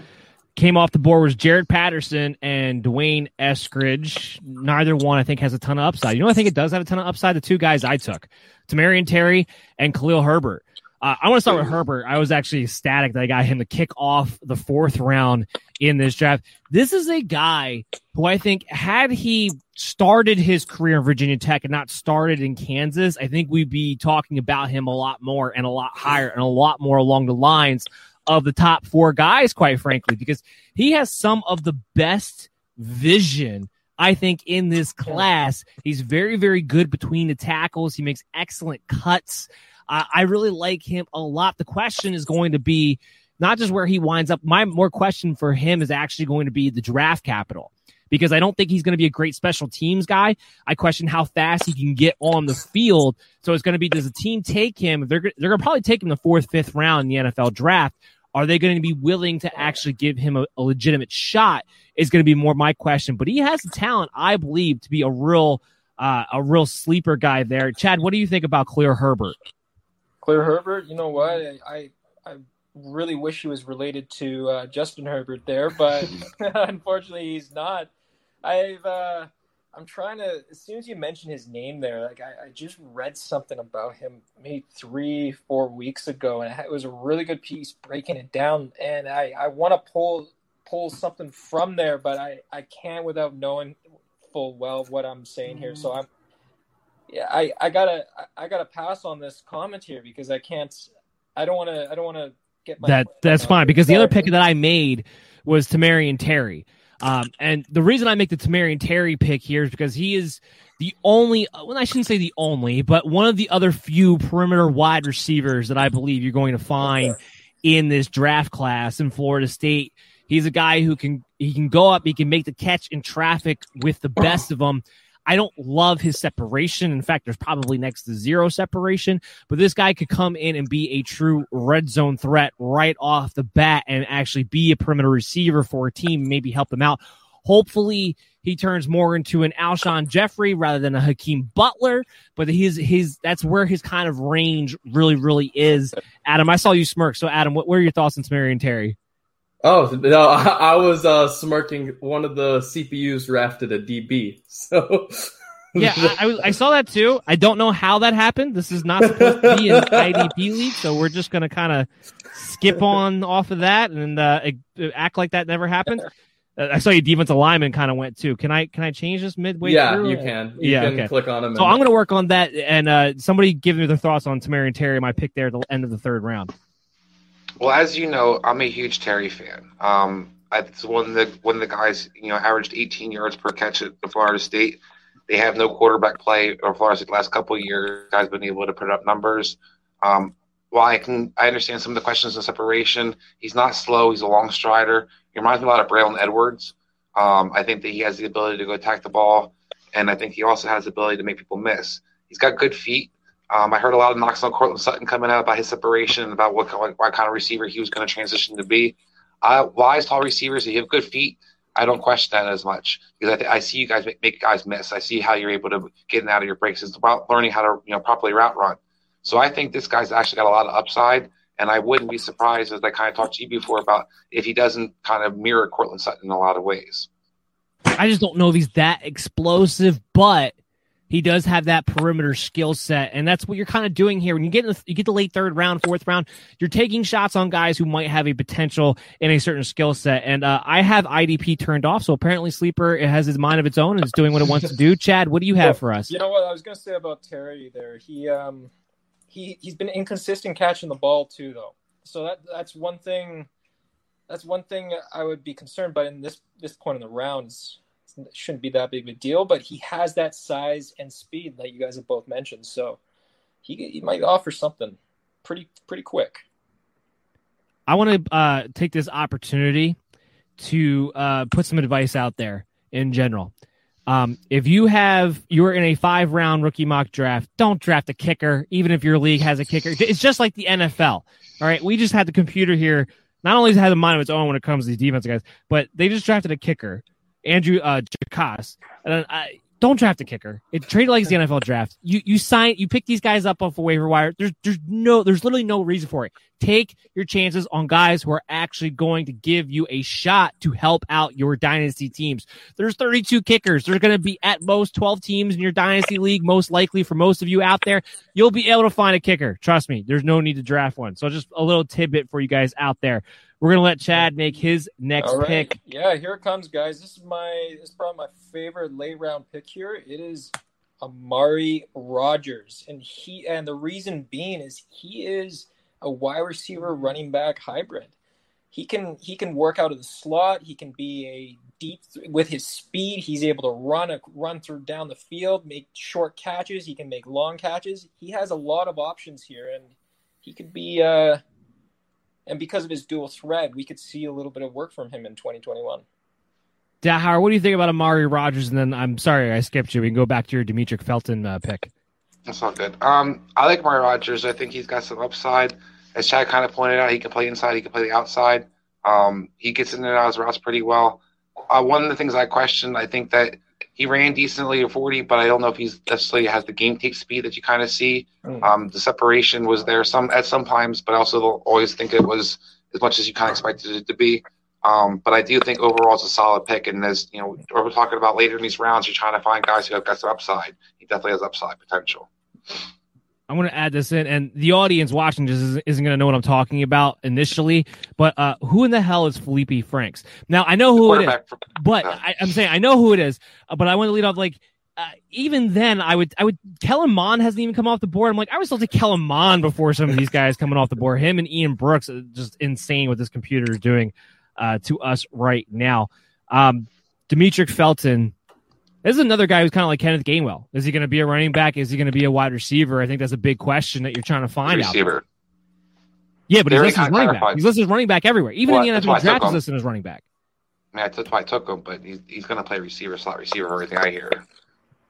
Came off the board was Jaret Patterson and D'Wayne Eskridge. Neither one, I think, has a ton of upside. You know, I think it does have a ton of upside. The two guys I took, Tamorrion Terry and Khalil Herbert. Uh, I want to start with Herbert. I was actually ecstatic that I got him to kick off the fourth round in this draft. This is a guy who I think, had he started his career in Virginia Tech and not started in Kansas, I think we'd be talking about him a lot more and a lot higher and a lot more along the lines of the top four guys, quite frankly, because he has some of the best vision I think in this class. He's very, very good between the tackles. He makes excellent cuts. I, I really like him a lot. The question is going to be not just where he winds up. My more question for him is actually going to be the draft capital because I don't think he's going to be a great special teams guy. I question how fast he can get on the field. So it's going to be, does the team take him? They're, they're going to probably take him the fourth, fifth round in the NFL draft. Are they going to be willing to actually give him a, a legitimate shot? Is going to be more my question. But he has the talent, I believe, to be a real, uh, a real sleeper guy there. Chad, what do you think about Khalil Herbert? Khalil Herbert, you know what? I, I, I really wish he was related to uh, Justin Herbert there, but unfortunately he's not. I've uh, I'm trying to. As soon as you mention his name there, like I, I, just read something about him maybe three, four weeks ago, and it was a really good piece breaking it down. And I, I want to pull pull something from there, but I, I can't without knowing full well what I'm saying here. So I'm, yeah, I, I gotta I gotta pass on this comment here because I can't. I don't want to. I don't want to get my that. That's fine because the other pick that I made was Tamorrion Terry. Um, and the reason I make the Tamorrion Terry pick here is because he is the only, well, I shouldn't say the only, but one of the other few perimeter wide receivers that I believe you're going to find in this draft class in Florida State. He's a guy who can, he can go up, he can make the catch in traffic with the best of them. I don't love his separation. In fact, there's probably next to zero separation, but this guy could come in and be a true red zone threat right off the bat and actually be a perimeter receiver for a team, maybe help them out. Hopefully, he turns more into an Alshon Jeffery rather than a Hakeem Butler, but his his that's where his kind of range really really is. Adam, I saw you smirk. So, Adam, what, what are your thoughts on Tamorrion Terry? Oh no, I, I was uh, smirking. One of the CPUs drafted a DB, so yeah, I, I, saw that too. I don't know how that happened. This is not supposed to be an IDP league, so we're just going to kind of skip on off of that and uh, act like that never happened. Uh, I saw your defensive lineman kind of went too. Can I can I change this midway? Yeah, through? you can. You yeah, can okay. click on him. So I'm going to work on that, and uh, somebody give me their thoughts on Tamorrion Terry, my pick there at the end of the third round. Well, as you know, I'm a huge Terry fan. Um, it's one of the one of the guys you know averaged 18 yards per catch at Florida State. They have no quarterback play or Florida State the last couple years. Guys been able to put up numbers. Um, while I can, I understand some of the questions of separation. He's not slow. He's a long strider. He reminds me a lot of Braylon Edwards. Um, I think that he has the ability to go attack the ball, and I think he also has the ability to make people miss. He's got good feet. Um, I heard a lot of knocks on Courtland Sutton coming out about his separation, and about what, what, kind of receiver he was going to transition to be. Uh, wise, tall receivers, if have good feet, I don't question that as much because I, th- I see you guys make, make, guys miss. I see how you're able to get in out of your breaks. It's about learning how to you know properly route run. So I think this guy's actually got a lot of upside, and I wouldn't be surprised, as I kind of talked to you before, about if he doesn't kind of mirror Courtland Sutton in a lot of ways. I just don't know if he's that explosive, but he does have that perimeter skill set, and that's what you're kind of doing here. When you get the, you get the late third round, fourth round, you're taking shots on guys who might have a potential in a certain skill set. And uh, I have IDP turned off, so apparently Sleeper it has his mind of its own and it's doing what it wants to do. Chad, what do you have for us? You know what I was going to say about Terry there. He um he he's been inconsistent catching the ball too, though. So that that's one thing. That's one thing I would be concerned. But in this this point in the rounds, shouldn't be that big of a deal. But he has that size and speed that you guys have both mentioned, so he he might offer something pretty pretty quick. I want to uh, take this opportunity to uh, put some advice out there in general. Um, if you have you're in a five round rookie mock draft, don't draft a kicker, even if your league has a kicker. It's just like the NFL. All right, we just had the computer here. Not only has it had a mind of its own when it comes to these defensive guys, but they just drafted a kicker, Andrew uh, Jakas. And I, don't draft a kicker. It traded like the NFL draft. You you sign you pick these guys up off a waiver wire. There's there's no there's literally no reason for it. Take your chances on guys who are actually going to give you a shot to help out your dynasty teams. There's 32 kickers. There's going to be at most 12 teams in your dynasty league. Most likely for most of you out there, you'll be able to find a kicker. Trust me. There's no need to draft one. So just a little tidbit for you guys out there. We're gonna let Chad make his next pick. Yeah, here it comes, guys. This is my this is probably my favorite late round pick here. It is Amari Rogers, and he and the reason being is he is a wide receiver running back hybrid. He can he can work out of the slot. He can be a deep with his speed. He's able to run a run through down the field, make short catches. He can make long catches. He has a lot of options here, and he could be. Uh, and because of his dual thread, we could see a little bit of work from him in 2021. Dowhauer, what do you think about Amari Rogers? And then I'm sorry I skipped you. We can go back to your Demetric Felton uh, pick. That's all good. Um, I like Amari Rogers. I think he's got some upside. As Chad kind of pointed out, he can play inside, he can play the outside. Um, he gets in and out of his routes pretty well. Uh, one of the things I question, I think that he ran decently at 40, but I don't know if he's necessarily has the game take speed that you kind of see. Mm. Um, the separation was there some at some times, but I also always think it was as much as you kind of expected it to be. Um, but I do think overall it's a solid pick. And as you know, we're talking about later in these rounds, you're trying to find guys who have got some upside. He definitely has upside potential. I'm going to add this in, and the audience watching just isn't, isn't going to know what I'm talking about initially. But uh, who in the hell is Felipe Franks? Now I know who it is, but I, am saying I know who it is. Uh, but I want to lead off like uh, even then, I would I would Kellen Mond hasn't even come off the board. I'm like I would still take Kellen Mond before some of these guys coming off the board. Him and Ian Brooks, just insane what this computer is doing uh, to us right now. Um, Demetric Felton this is another guy who's kind of like Kenneth Gainwell. Is he going to be a running back? Is he going to be a wide receiver? I think that's a big question that you're trying to find receiver. out. Yeah, but he's listed as running back. He's listed as running back everywhere. Even well, in the NFL draft, he's listed as running back. Yeah, that's why I took him, but he's, he's going to play receiver, slot receiver, everything I hear.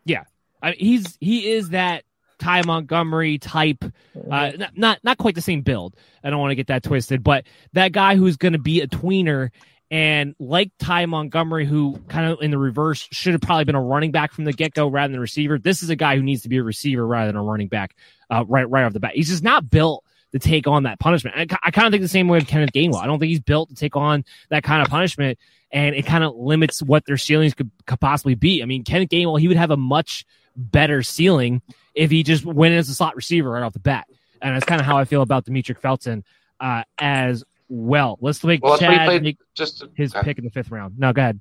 Yeah, I, he's he is that Ty Montgomery type, uh, not, not not quite the same build. I don't want to get that twisted, but that guy who's going to be a tweener and like Ty Montgomery, who kind of in the reverse should have probably been a running back from the get go rather than a receiver. This is a guy who needs to be a receiver rather than a running back uh, right right off the bat. He's just not built to take on that punishment. I, I kind of think the same way with Kenneth Gainwell. I don't think he's built to take on that kind of punishment, and it kind of limits what their ceilings could, could possibly be. I mean, Kenneth Gainwell, he would have a much better ceiling if he just went as a slot receiver right off the bat. And that's kind of how I feel about Demetric Felton uh, as well. Let's make well, Chad make just his pick in the fifth round. No, go ahead.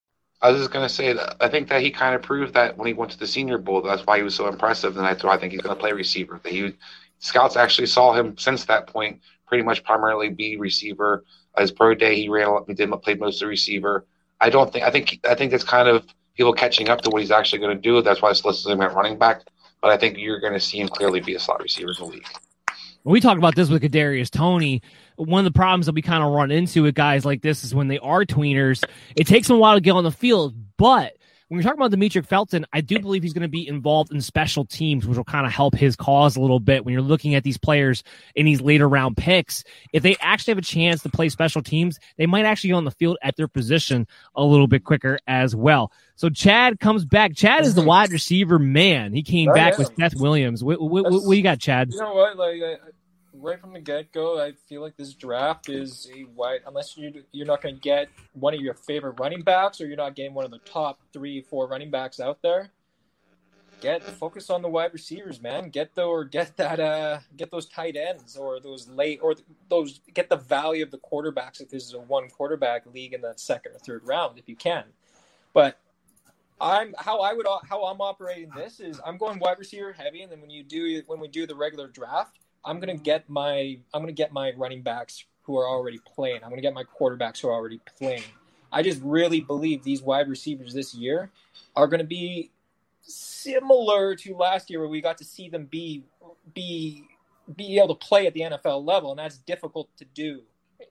I was just to say that I think that he kind of proved that when he went to the Senior Bowl, that's why he was so impressive. And that's why I think he's to play receiver. That he scouts actually saw him since that point pretty much primarily be receiver. His pro day, he ran, he did played most of the receiver. I don't think I think I think it's kind of people catching up to what he's actually going to do. That's why it's listed him at running back. But I think you're going to see him clearly be a slot receiver in the league. When we talk about this with Kadarius Toney, one of the problems that we kind of run into with guys like this is when they are tweeners, it takes them a while to get on the field. But when you're talking about Demetric Felton, I do believe he's going to be involved in special teams, which will kind of help his cause a little bit. When you're looking at these players in these later round picks, if they actually have a chance to play special teams, they might actually go on the field at their position a little bit quicker as well. So Chad comes back. Chad is the mm-hmm. wide receiver man. He came oh, back with Seth Williams. What, what, what, what, you got, Chad? You know what? Like, I, right from the get go, I feel like this draft is a wide. Unless you you're not going to get one of your favorite running backs, or you're not getting one of the top three, four running backs out there. Get focus on the wide receivers, man. Get the or get that uh get those tight ends or those late or those get the value of the quarterbacks if this is a one quarterback league in that second or third round if you can. But I'm how I would how I'm operating this is I'm going wide receiver heavy, and then when you do when we do the regular draft, I'm gonna get my I'm gonna get my running backs who are already playing. I'm gonna get my quarterbacks who are already playing. I just really believe these wide receivers this year are gonna be similar to last year where we got to see them be be be able to play at the NFL level, and that's difficult to do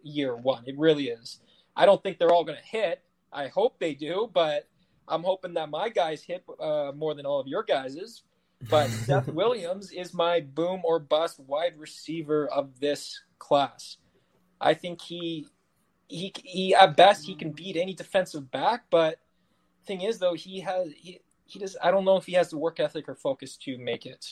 year one. It really is. I don't think they're all going to hit. I hope they do, but I'm hoping that my guys hit uh, more than all of your guys's. But Seth Williams is my boom or bust wide receiver of this class. I think he he he at best he can beat any defensive back, but thing is though he has he he does I don't know if he has the work ethic or focus to make it.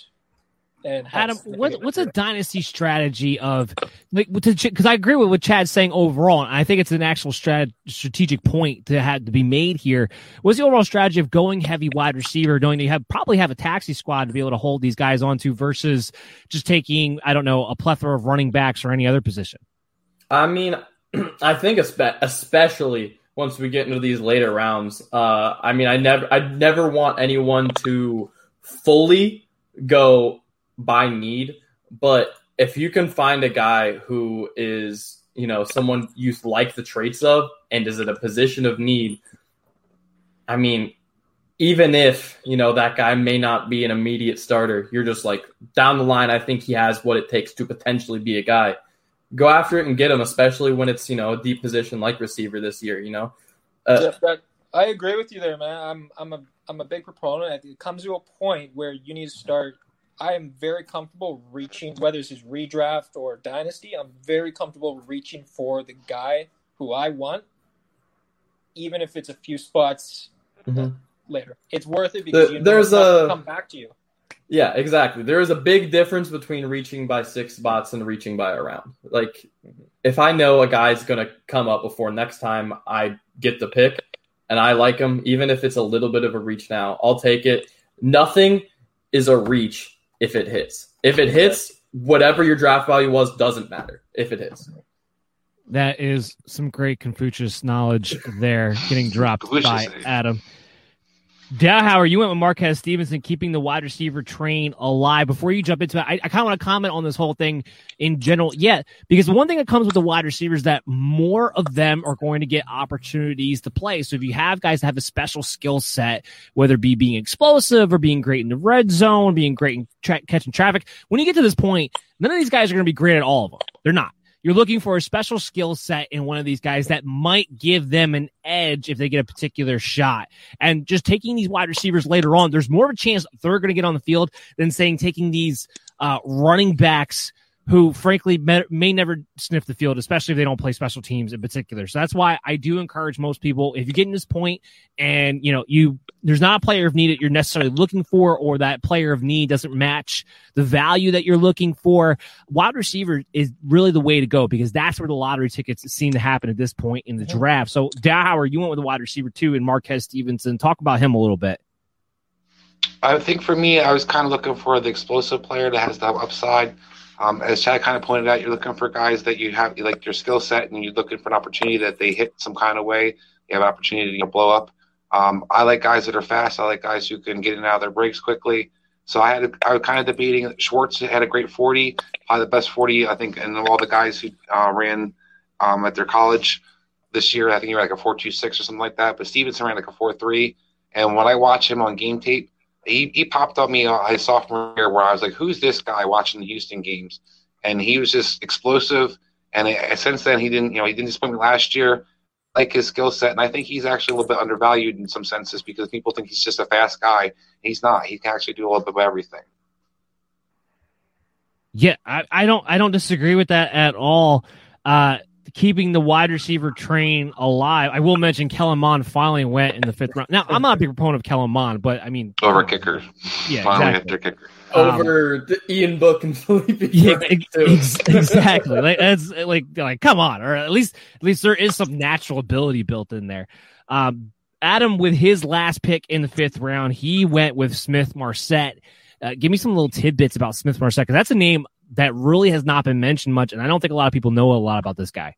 And Adam, what, what's a dynasty strategy of like because I agree with what Chad's saying overall, and I think it's an actual strat, strategic point to have to be made here. What's the overall strategy of going heavy wide receiver, knowing that you have probably have a taxi squad to be able to hold these guys onto versus just taking I don't know a plethora of running backs or any other position? I mean, I think especially once we get into these later rounds, uh, I mean, I never I never want anyone to fully go by need, but if you can find a guy who is, you know, someone you like the traits of and is in a position of need, I mean, even if, you know, that guy may not be an immediate starter, you're just like down the line, I think he has what it takes to potentially be a guy. Go after it and get him, especially when it's, you know, a deep position like receiver this year, you know. Uh, I agree with you there, man. I'm I'm a I'm a big proponent. It comes to a point where you need to start I am very comfortable reaching, whether it's redraft or dynasty, I'm very comfortable reaching for the guy who I want, even if it's a few spots mm-hmm. later. It's worth it because the, you know there's a come back to you. Yeah, exactly. There is a big difference between reaching by six spots and reaching by a round. Like, if I know a guy's going to come up before next time I get the pick and I like him, even if it's a little bit of a reach now, I'll take it. Nothing is a reach if it hits. If it hits, whatever your draft value was doesn't matter if it hits. That is some great Confucius knowledge there, getting dropped by Adam. Dowhauer, you went with Marquez Stevenson, keeping the wide receiver train alive. Before you jump into it, I, I kind of want to comment on this whole thing in general. Yeah, because the one thing that comes with the wide receivers that more of them are going to get opportunities to play. So if you have guys that have a special skill set, whether it be being explosive or being great in the red zone, being great in tra- catching traffic, when you get to this point, none of these guys are going to be great at all of them. They're not. You're looking for a special skill set in one of these guys that might give them an edge if they get a particular shot. And just taking these wide receivers later on, there's more of a chance they're going to get on the field than saying taking these uh, running backs who frankly may, may, never sniff the field, especially if they don't play special teams in particular. So that's why I do encourage most people, if you get in this point and, you know, you, there's not a player of need that you're necessarily looking for, or that player of need doesn't match the value that you're looking for, wide receiver is really the way to go because that's where the lottery tickets seem to happen at this point in the mm-hmm. draft. So Dowhauer, you went with the wide receiver too and Marquez Stevenson. Talk about him a little bit. I think for me, I was kind of looking for the explosive player that has the upside. Um, as Chad kind of pointed out, you're looking for guys that you have like your skill set, and you're looking for an opportunity that they hit some kind of way. You have an opportunity to you know, blow up. Um, I like guys that are fast. I like guys who can get in and out of their breaks quickly. So I had I was kind of debating. Schwartz had a great 40, probably the best 40 I think, and all the guys who uh, ran um, at their college this year. I think he ran like a 4.26 or something like that. But Stevenson ran like a 4.3. And when I watch him on game tape, he, he popped up me uh, his sophomore year where I was like, who's this guy watching the Houston games? And he was just explosive. And since then, he didn't, you know, he didn't disappoint me last year. Like his skill set, and I think he's actually a little bit undervalued in some senses because people think he's just a fast guy. He's not. He can actually do a little bit of everything. Yeah, I, I don't I don't disagree with that at all. Uh, keeping the wide receiver train alive. I will mention Kellen Mond finally went in the fifth round. Now, I'm not a big proponent of Kellen Mond, but I mean over kickers. Yeah, finally exactly. kicker. Over um, the Ian Book and Felipe. Yeah, ex- exactly. like that's like like come on, or at least at least there is some natural ability built in there. Um, Adam with his last pick in the fifth round, he went with Smith-Marsette. Uh, give me some little tidbits about Smith-Marsette because that's a name that really has not been mentioned much, and I don't think a lot of people know a lot about this guy.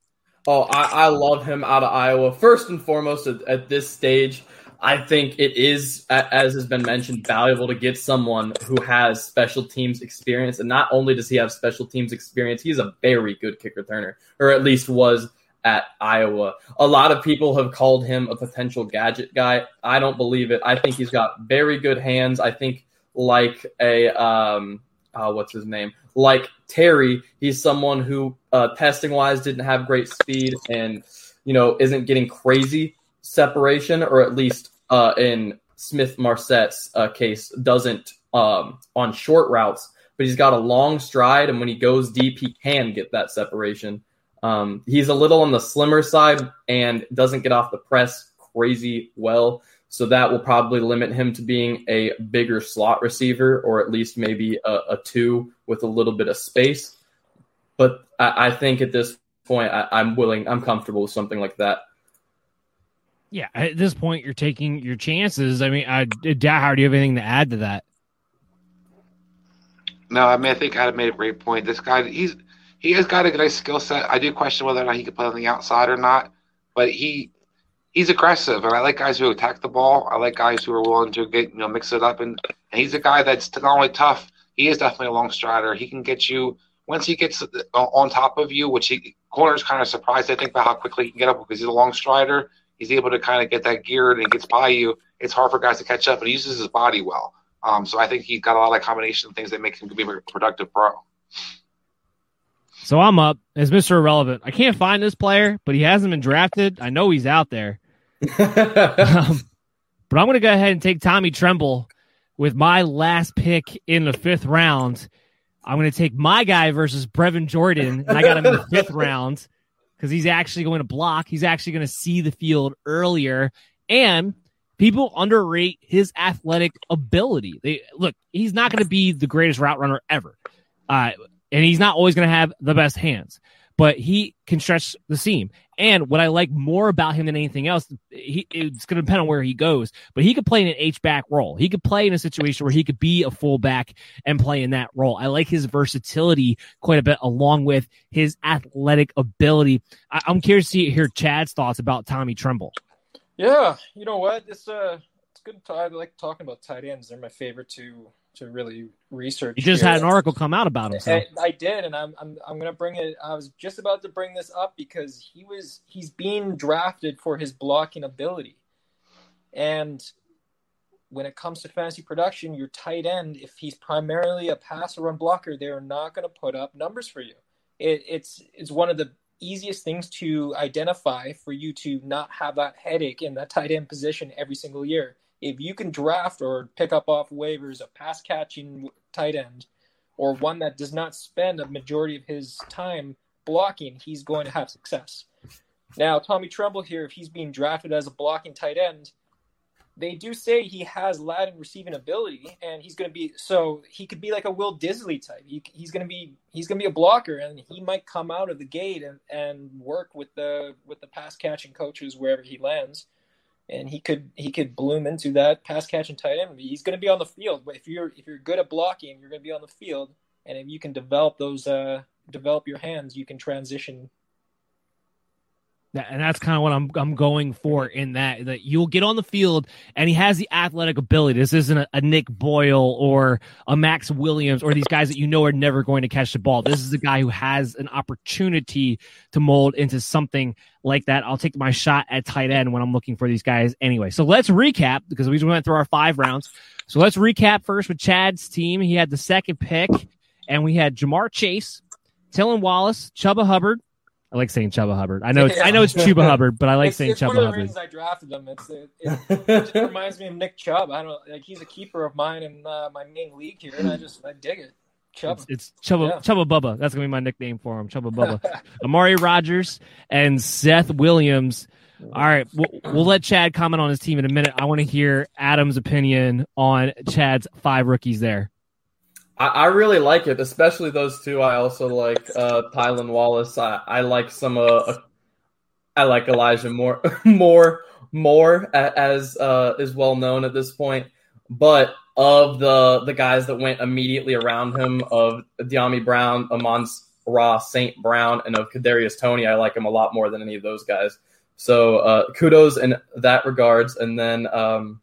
Oh, I, I love him out of Iowa. First and foremost, at, at, this stage, I think it is, as has been mentioned, valuable to get someone who has special teams experience. And not only does he have special teams experience, he's a very good kick returner, or at least was at Iowa. A lot of people have called him a potential gadget guy. I don't believe it. I think he's got very good hands. I think like a um, uh, what's his name? Like Terry, he's someone who uh, testing wise didn't have great speed and you know isn't getting crazy separation, or at least uh, in Smith-Marsette's uh, case, doesn't um, on short routes. But he's got a long stride, and when he goes deep, he can get that separation. Um, he's a little on the slimmer side and doesn't get off the press crazy well. So that will probably limit him to being a bigger slot receiver or at least maybe a, a two with a little bit of space. But I, I think at this point, I, I'm willing, I'm comfortable with something like that. Yeah, at this point, you're taking your chances. I mean, I, How do you have anything to add to that? No, I mean, I think Adam made a great point. This guy, he's he has got a nice skill set. I do question whether or not he could play on the outside or not, but he he's aggressive, and I like guys who attack the ball. I like guys who are willing to get you know mix it up, and, and he's a guy that's not only tough, he is definitely a long strider. He can get you once he gets on top of you, which he corners kind of surprised I think about how quickly he can get up because he's a long strider he's able to kind of get that geared and gets by you. It's hard for guys to catch up, and he uses his body well. Um, so I think he's got a lot of combination of things that make him be a productive pro. So I'm up as Mr. Irrelevant. I can't find this player, but he hasn't been drafted. I know he's out there. um, but I'm going to go ahead and take Tommy Tremble with my last pick in the fifth round. I'm going to take my guy versus Brevin Jordan, and I got him in the fifth round because he's actually going to block. He's actually going to see the field earlier. And people underrate his athletic ability. They look, he's not going to be the greatest route runner ever. Uh, and he's not always going to have the best hands but he can stretch the seam. And what I like more about him than anything else, he, it's going to depend on where he goes, but he could play in an H back role. He could play in a situation where he could be a fullback and play in that role. I like his versatility quite a bit, along with his athletic ability. I, am curious to hear Chad's thoughts about Tommy Tremble. Yeah, you know what? This uh, it's good. To, I like talking about tight ends. They're my favorite to to really research. You just here. had an article come out about him. So. I, I, did, and I'm I'm I'm gonna bring it. I was just about to bring this up because he was he's being drafted for his blocking ability, and when it comes to fantasy production, your tight end, if he's primarily a pass or run blocker, they're not going to put up numbers for you. It, it's it's one of the easiest things to identify for you to not have that headache in that tight end position every single year if you can draft or pick up off waivers a pass catching tight end or one that does not spend a majority of his time blocking, he's going to have success. Now, Tommy Tremble here, if he's being drafted as a blocking tight end, they do say he has Latin receiving ability, and he's going to be so he could be like a Will Dissly type. He, he's going to be he's going to be a blocker, and he might come out of the gate and, and work with the with the pass catching coaches wherever he lands and he could he could bloom into that pass catching tight end. He's going to be on the field. But if you're if you're good at blocking, you're going to be on the field, and if you can develop those uh, develop your hands, you can transition and that's kind of what I'm I'm going for in that that you'll get on the field and he has the athletic ability. This isn't a, a, Nick Boyle or a Maxx Williams or these guys that you know are never going to catch the ball. This is a guy who has an opportunity to mold into something like that. I'll take my shot at tight end when I'm looking for these guys anyway. So let's recap because we just went through our five rounds. So let's recap first with Chad's team. He had the second pick and we had Ja'Marr Chase, Tylan Wallace, Chuba Hubbard, I like saying Chuba Hubbard. I know it's, yeah. I know it's Chuba Hubbard, but I like it's, saying it's Chuba one of the Hubbard. reasons I drafted him. It's, it, it, it reminds me of Nick Chubb. I don't like he's a keeper of mine in uh, my main league here, and I just I dig it. Chubb. It's, it's Chuba yeah. Chuba Bubba. That's gonna be my nickname for him. Chuba Bubba. Amari Rogers and Seth Williams. All right, we'll, we'll let Chad comment on his team in a minute. I want to hear Adam's opinion on Chad's five rookies there. I, I really like it, especially those two. I also like uh, Tylan Wallace. I, I like some. Uh, I like Elijah more, more, more as uh, is well known at this point. But of the the guys that went immediately around him, of Dyami Brown, Amon Ra, St. Brown, and of Kadarius Toney, I like him a lot more than any of those guys. So uh, kudos in that regards. And then um,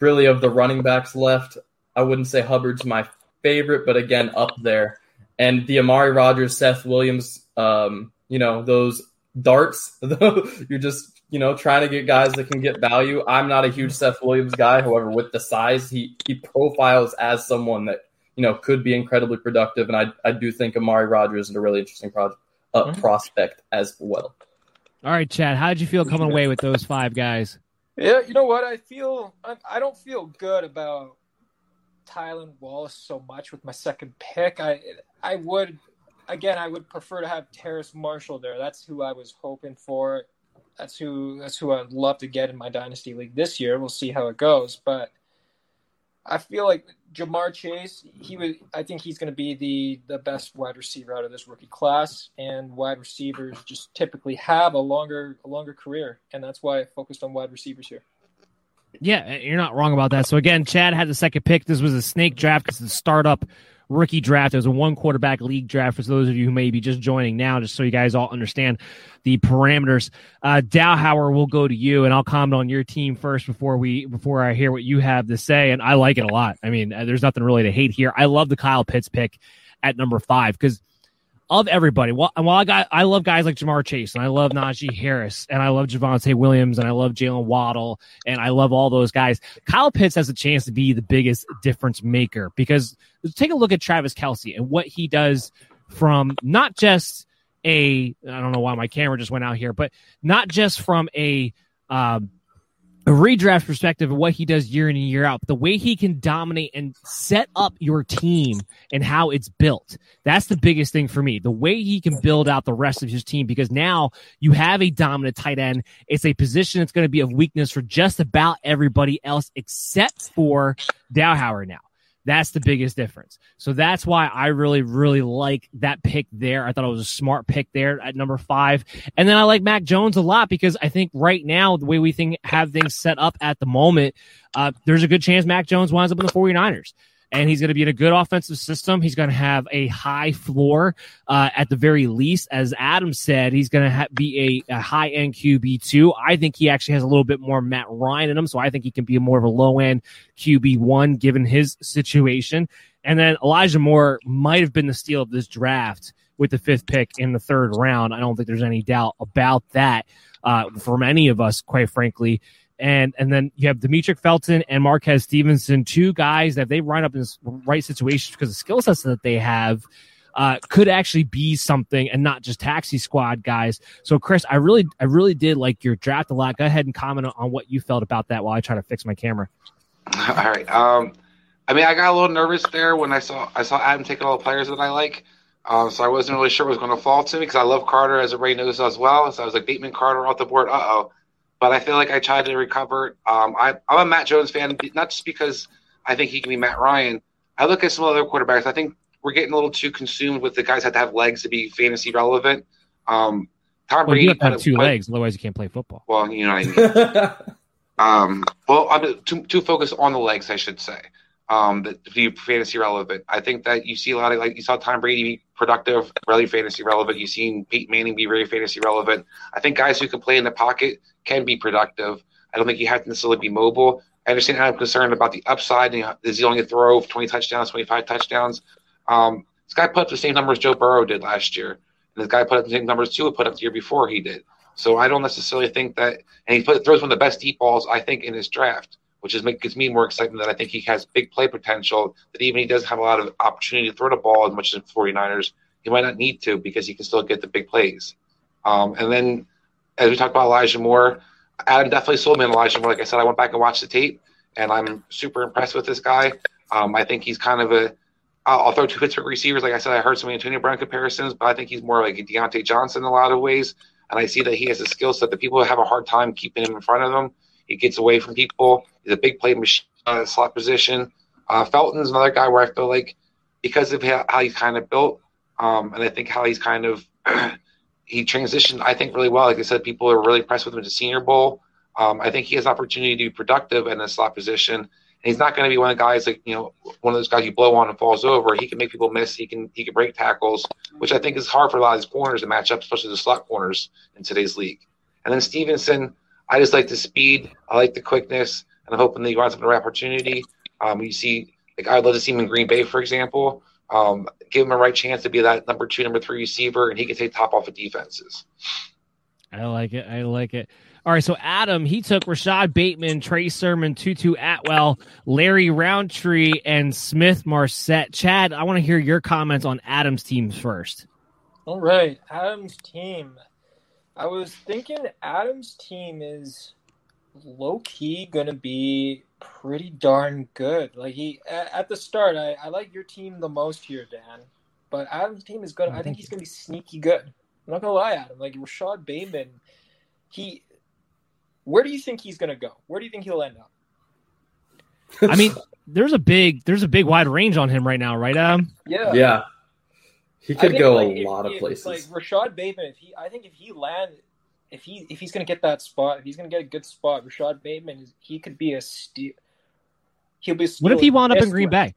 really of the running backs left, I wouldn't say Hubbard's my favorite, but again, up there. And the Amari Rogers, Seth Williams, um, you know, those darts, you're just, you know, trying to get guys that can get value. I'm not a huge Seth Williams guy. However, with the size, he, he profiles as someone that, you know, could be incredibly productive. And I, I do think Amari Rogers is a really interesting project, uh, mm-hmm. prospect as well. All right, Chad, how did you feel coming away with those five guys? Yeah, you know what? I feel I, I don't feel good about Tylan Wallace so much with my second pick. I I would again, I would prefer to have Terrace Marshall there. That's who I was hoping for. That's who that's who I'd love to get in my dynasty league this year. We'll see how it goes, but I feel like Ja'Marr Chase, he would I think he's going to be the the best wide receiver out of this rookie class and wide receivers just typically have a longer a longer career and that's why I focused on wide receivers here. Yeah, you're not wrong about that. So again, Chad had the second pick. This was a snake draft because the startup rookie draft. It was a one quarterback league draft for those of you who may be just joining now, just so you guys all understand the parameters. Uh, Dowhauer will go to you, and I'll comment on your team first before we before I hear what you have to say. And I like it a lot. I mean, uh, there's nothing really to hate here. I love the Kyle Pitts pick at number five because of everybody. Well, while I got, I love guys like Ja'Marr Chase and I love Najee Harris and I love Javonte Williams and I love Jaylen Waddle and I love all those guys. Kyle Pitts has a chance to be the biggest difference maker because take a look at Travis Kelce and what he does from not just a, I don't know why my camera just went out here, but not just from a, um, a redraft perspective of what he does year in and year out, the way he can dominate and set up your team and how it's built. That's the biggest thing for me. The way he can build out the rest of his team because now you have a dominant tight end. It's a position that's going to be of weakness for just about everybody else except for Dowhauer now. That's the biggest difference. So that's why I really, really like that pick there. I thought it was a smart pick there at number five. And then I like Mac Jones a lot because I think right now, the way we think have things set up at the moment, uh, there's a good chance Mac Jones winds up in the 49ers and he's going to be in a good offensive system. He's going to have a high floor uh, at the very least. As Adam said, he's going to ha- be a, a high end QB two. I think he actually has a little bit more Matt Ryan in him, so I think he can be more of a low end QB one given his situation. And then Elijah Moore might have been the steal of this draft with the fifth pick in the third round. I don't think there's any doubt about that uh, from any of us, quite frankly and and then you have Demetric Felton and Marquez Stevenson, two guys that they run up in right situations because the skill sets that they have uh, could actually be something and not just taxi squad guys. So Chris, I really I really did like your draft a lot. Go ahead and comment on what you felt about that while I try to fix my camera. All right. Um, I mean, I got a little nervous there when I saw I saw Adam taking all the players that I like. Um, so I wasn't really sure what was going to fall to me because I love Carter as everybody knows as well. So I was like Bateman Carter off the board. Uh oh but I feel like I tried to recover. Um, I, am a Mac Jones fan, not just because I think he can be Matt Ryan. I look at some other quarterbacks. I think we're getting a little too consumed with the guys that have to have legs to be fantasy relevant. Um, Tom well, Brady you have, to have two legs, otherwise you can't play football. Well, you know what I mean. um, well, I'm too, too focused on the legs, I should say um, that be fantasy relevant. I think that you see a lot of like you saw Tom Brady be productive, really fantasy relevant. You've seen Peyton Manning be very fantasy relevant. I think guys who can play in the pocket can be productive. I don't think you have to necessarily be mobile. I understand I'm concerned about the upside. Know, is he only to throw 20 touchdowns, 25 touchdowns? Um, this guy put up the same numbers Joe Burrow did last year. And this guy put up the same numbers Tua put up the year before he did. So I don't necessarily think that, and he put, throws one of the best deep balls, I think, in his draft which is gives me more excitement that I think he has big play potential. That even he doesn't have a lot of opportunity to throw the ball as much as the 49ers, he might not need to because he can still get the big plays. Um, and then, as we talked about Elijah Moore, Adam definitely sold me on Elijah Moore. Like I said, I went back and watched the tape, and I'm super impressed with this guy. Um, I think he's kind of a. I'll, I'll throw two Pittsburgh receivers. Like I said, I heard some Antonio Brown comparisons, but I think he's more like a Diontae Johnson in a lot of ways. And I see that he has a skill set that people have a hard time keeping him in front of them. He gets away from people. He's a big play machine uh, slot position. Uh, Felton's another guy where I feel like because of how, he's kind of built, um, and I think how he's kind of he transitioned, I think really well. Like I said, people are really impressed with him at the Senior Bowl. Um, I think he has an opportunity to be productive in a slot position. And he's not going to be one of the guys like you know one of those guys you blow on and falls over. He can make people miss. He can he can break tackles, which I think is hard for a lot of these corners to match up, especially the slot corners in today's league. And then Stevenson, I just like the speed. I like the quickness, and I'm hoping that he runs up the right opportunity. Um, you see, like I'd love to see him in Green Bay, for example. Um, give him a right chance to be that number two, number three receiver, and he can take top off of defenses. I like it. I like it. All right, so Adam, he took Rashod Bateman, Trey Sermon, Tutu Atwell, Larry Rountree, and Smith Marsette. Chad, I want to hear your comments on Adam's teams first. All right, Adam's team. I was thinking Adam's team is low key gonna be pretty darn good. Like he at, the start, I, I like your team the most here, Dan. but Adams' team is good. Mm, I think he's going to be sneaky good. I'm not going to lie, Adam. Like Rashod Bateman, he. Where do you think he's going to go? Where do you think he'll end up? I mean, there's a big there's a big wide range on him right now, right, Adam? Yeah. Yeah. He could go like, a if- lot of if, places. Like Rashod Bateman, if he, I think if he land, if he if he's going to get that spot, if he's going to get a good spot, Rashod Bateman, is, he could be a steal. He'll be. A What if he wound up in Green. Bay?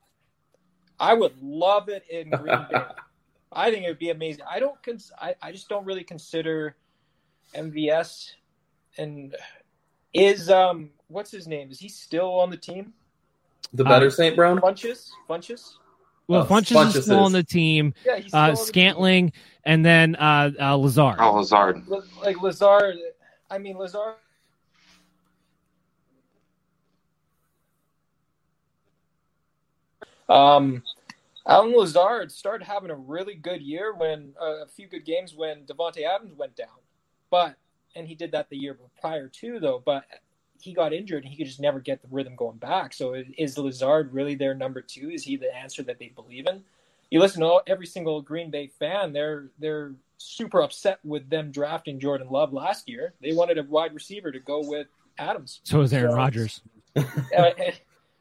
I would love it in Green Bay. I think it would be amazing. I don't. Cons- I I just don't really consider MVS and is um what's his name? Is he still on the team? the better uh, St. Brown? Funchess, Funchess. Well, Funchess Funchess is still on the team. Yeah, he's Uh, on the team. Scantling and then uh, uh, Lazard. Oh, Lazard. Like Lazard. I mean Lazard. Um, Allen Lazard started having a really good year when uh, a few good games when Davante Adams went down, but and he did that the year prior too though. But he got injured and he could just never get the rhythm going back. So is Lazard really their number two? Is he the answer that they believe in? You listen to all, every single Green Bay fan; they're they're super upset with them drafting Jordan Love last year. They wanted a wide receiver to go with Adams. So is Aaron So- Rodgers. Uh,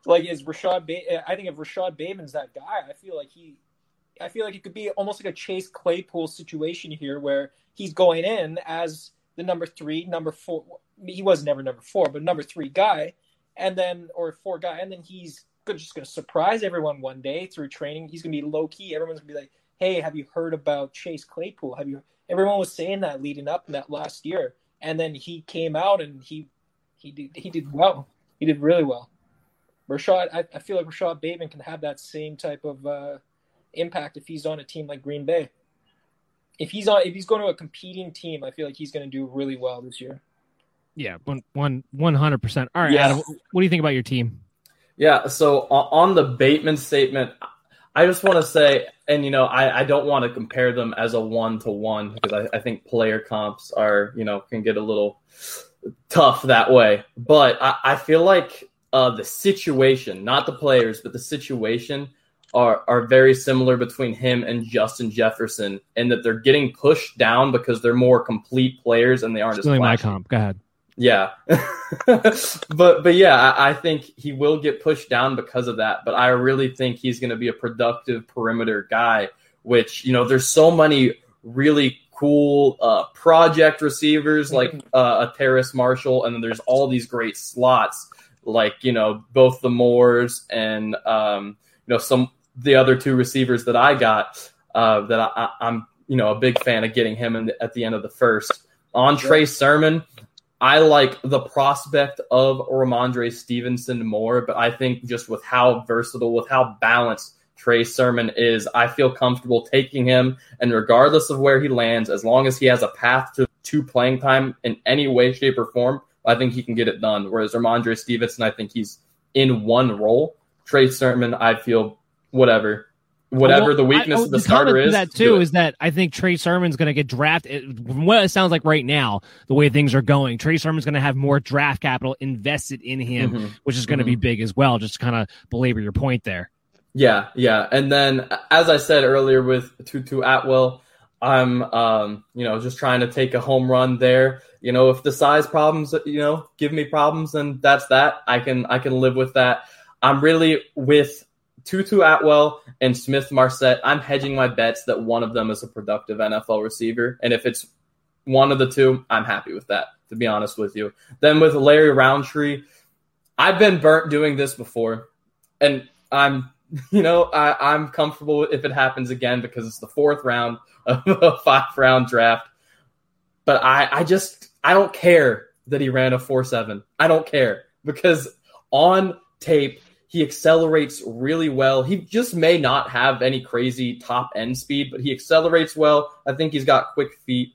like is Rashod? Ba- I think if Rashod Bateman's that guy, I feel like he, I feel like it could be almost like a Chase Claypool situation here, where he's going in as the number three, number four. He was never number four, but number three guy, and then or four guy, and then he's just going to surprise everyone one day through training. He's going to be low key. Everyone's going to be like, "Hey, have you heard about Chase Claypool? Have you?" Everyone was saying that leading up in that last year, and then he came out and he he did he did well. He did really well. Rashod, I, I feel like Rashod Bateman can have that same type of uh, impact if he's on a team like Green Bay. If he's on, if he's going to a competing team, I feel like he's going to do really well this year. Yeah, one one one hundred percent. All right, Yeah. Adam, what do you think about your team? Yeah, so on the Bateman statement, I just want to say, and you know, I, I don't want to compare them as a one to one because I, I think player comps are, you know, can get a little tough that way. But I, I feel like uh, the situation, not the players, but the situation are are very similar between him and Justin Jefferson, in that they're getting pushed down because they're more complete players and they aren't as Stealing my comp. Go ahead. Yeah, but but yeah, I, I think he will get pushed down because of that. But I really think he's going to be a productive perimeter guy. Which you know, there's so many really cool uh, project receivers like uh, a Terrace Marshall, and then there's all these great slots like you know both the Moores and um, you know some the other two receivers that I got uh, that I, I'm you know a big fan of getting him in the, at the end of the first on Trey Sermon. I like the prospect of Rhamondre Stevenson more, but I think just with how versatile, with how balanced Trey Sermon is, I feel comfortable taking him. And regardless of where he lands, as long as he has a path to, to playing time in any way, shape, or form, I think he can get it done. Whereas Rhamondre Stevenson, I think he's in one role. Trey Sermon, I feel whatever. Whatever Well, the weakness I- of the starter to is. that too is that I think Trey Sermon's going to get drafted. From what it sounds like right now, the way things are going, Trey Sermon's going to have more draft capital invested in him, Mhm. which is going to be big as well. Just to kind of belabor your point there. Yeah, yeah. And then as I said earlier with Tutu Atwell, I'm um, you know, just trying to take a home run there. You know, if the size problems, you know, give me problems, then that's that. I can I can live with that. I'm really with Tutu Atwell and Smith Marsette. I'm hedging my bets that one of them is a productive NFL receiver. And if it's one of the two, I'm happy with that, to be honest with you. Then with Larry Rountree, I've been burnt doing this before. And I'm you know, I, I'm comfortable if it happens again because it's the fourth round of a five round draft. But I, I just I don't care that he ran a four seven. I don't care because on tape he accelerates really well. He just may not have any crazy top end speed, but he accelerates well. I think he's got quick feet.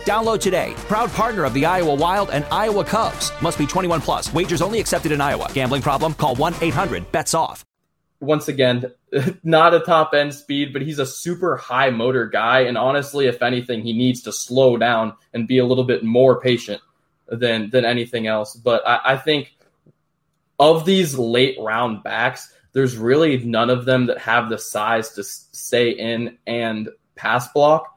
Download today. Proud partner of the Iowa Wild and Iowa Cubs. Must be 21 plus. Wagers only accepted in Iowa. Gambling problem? Call 1 800 bets off. Once again, not a top end speed, but he's a super high motor guy. And honestly, if anything, he needs to slow down and be a little bit more patient than than anything else. But I, I think of these late round backs, there's really none of them that have the size to stay in and pass block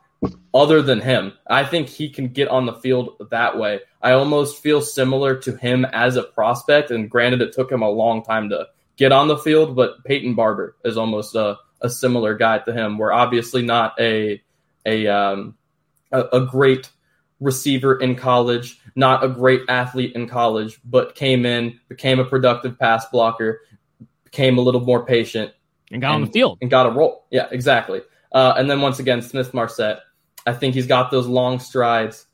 other than him. I think he can get on the field that way. I almost feel similar to him as a prospect, and granted, it took him a long time to get on the field, but Peyton Barber is almost a, a similar guy to him. We're obviously not a a um, a, a great receiver in college, not a great athlete in college, but came in, became a productive pass blocker, became a little more patient, and got and, on the field and got a role. Yeah, exactly. Uh, and then once again, Smith Marsette. I think he's got those long strides,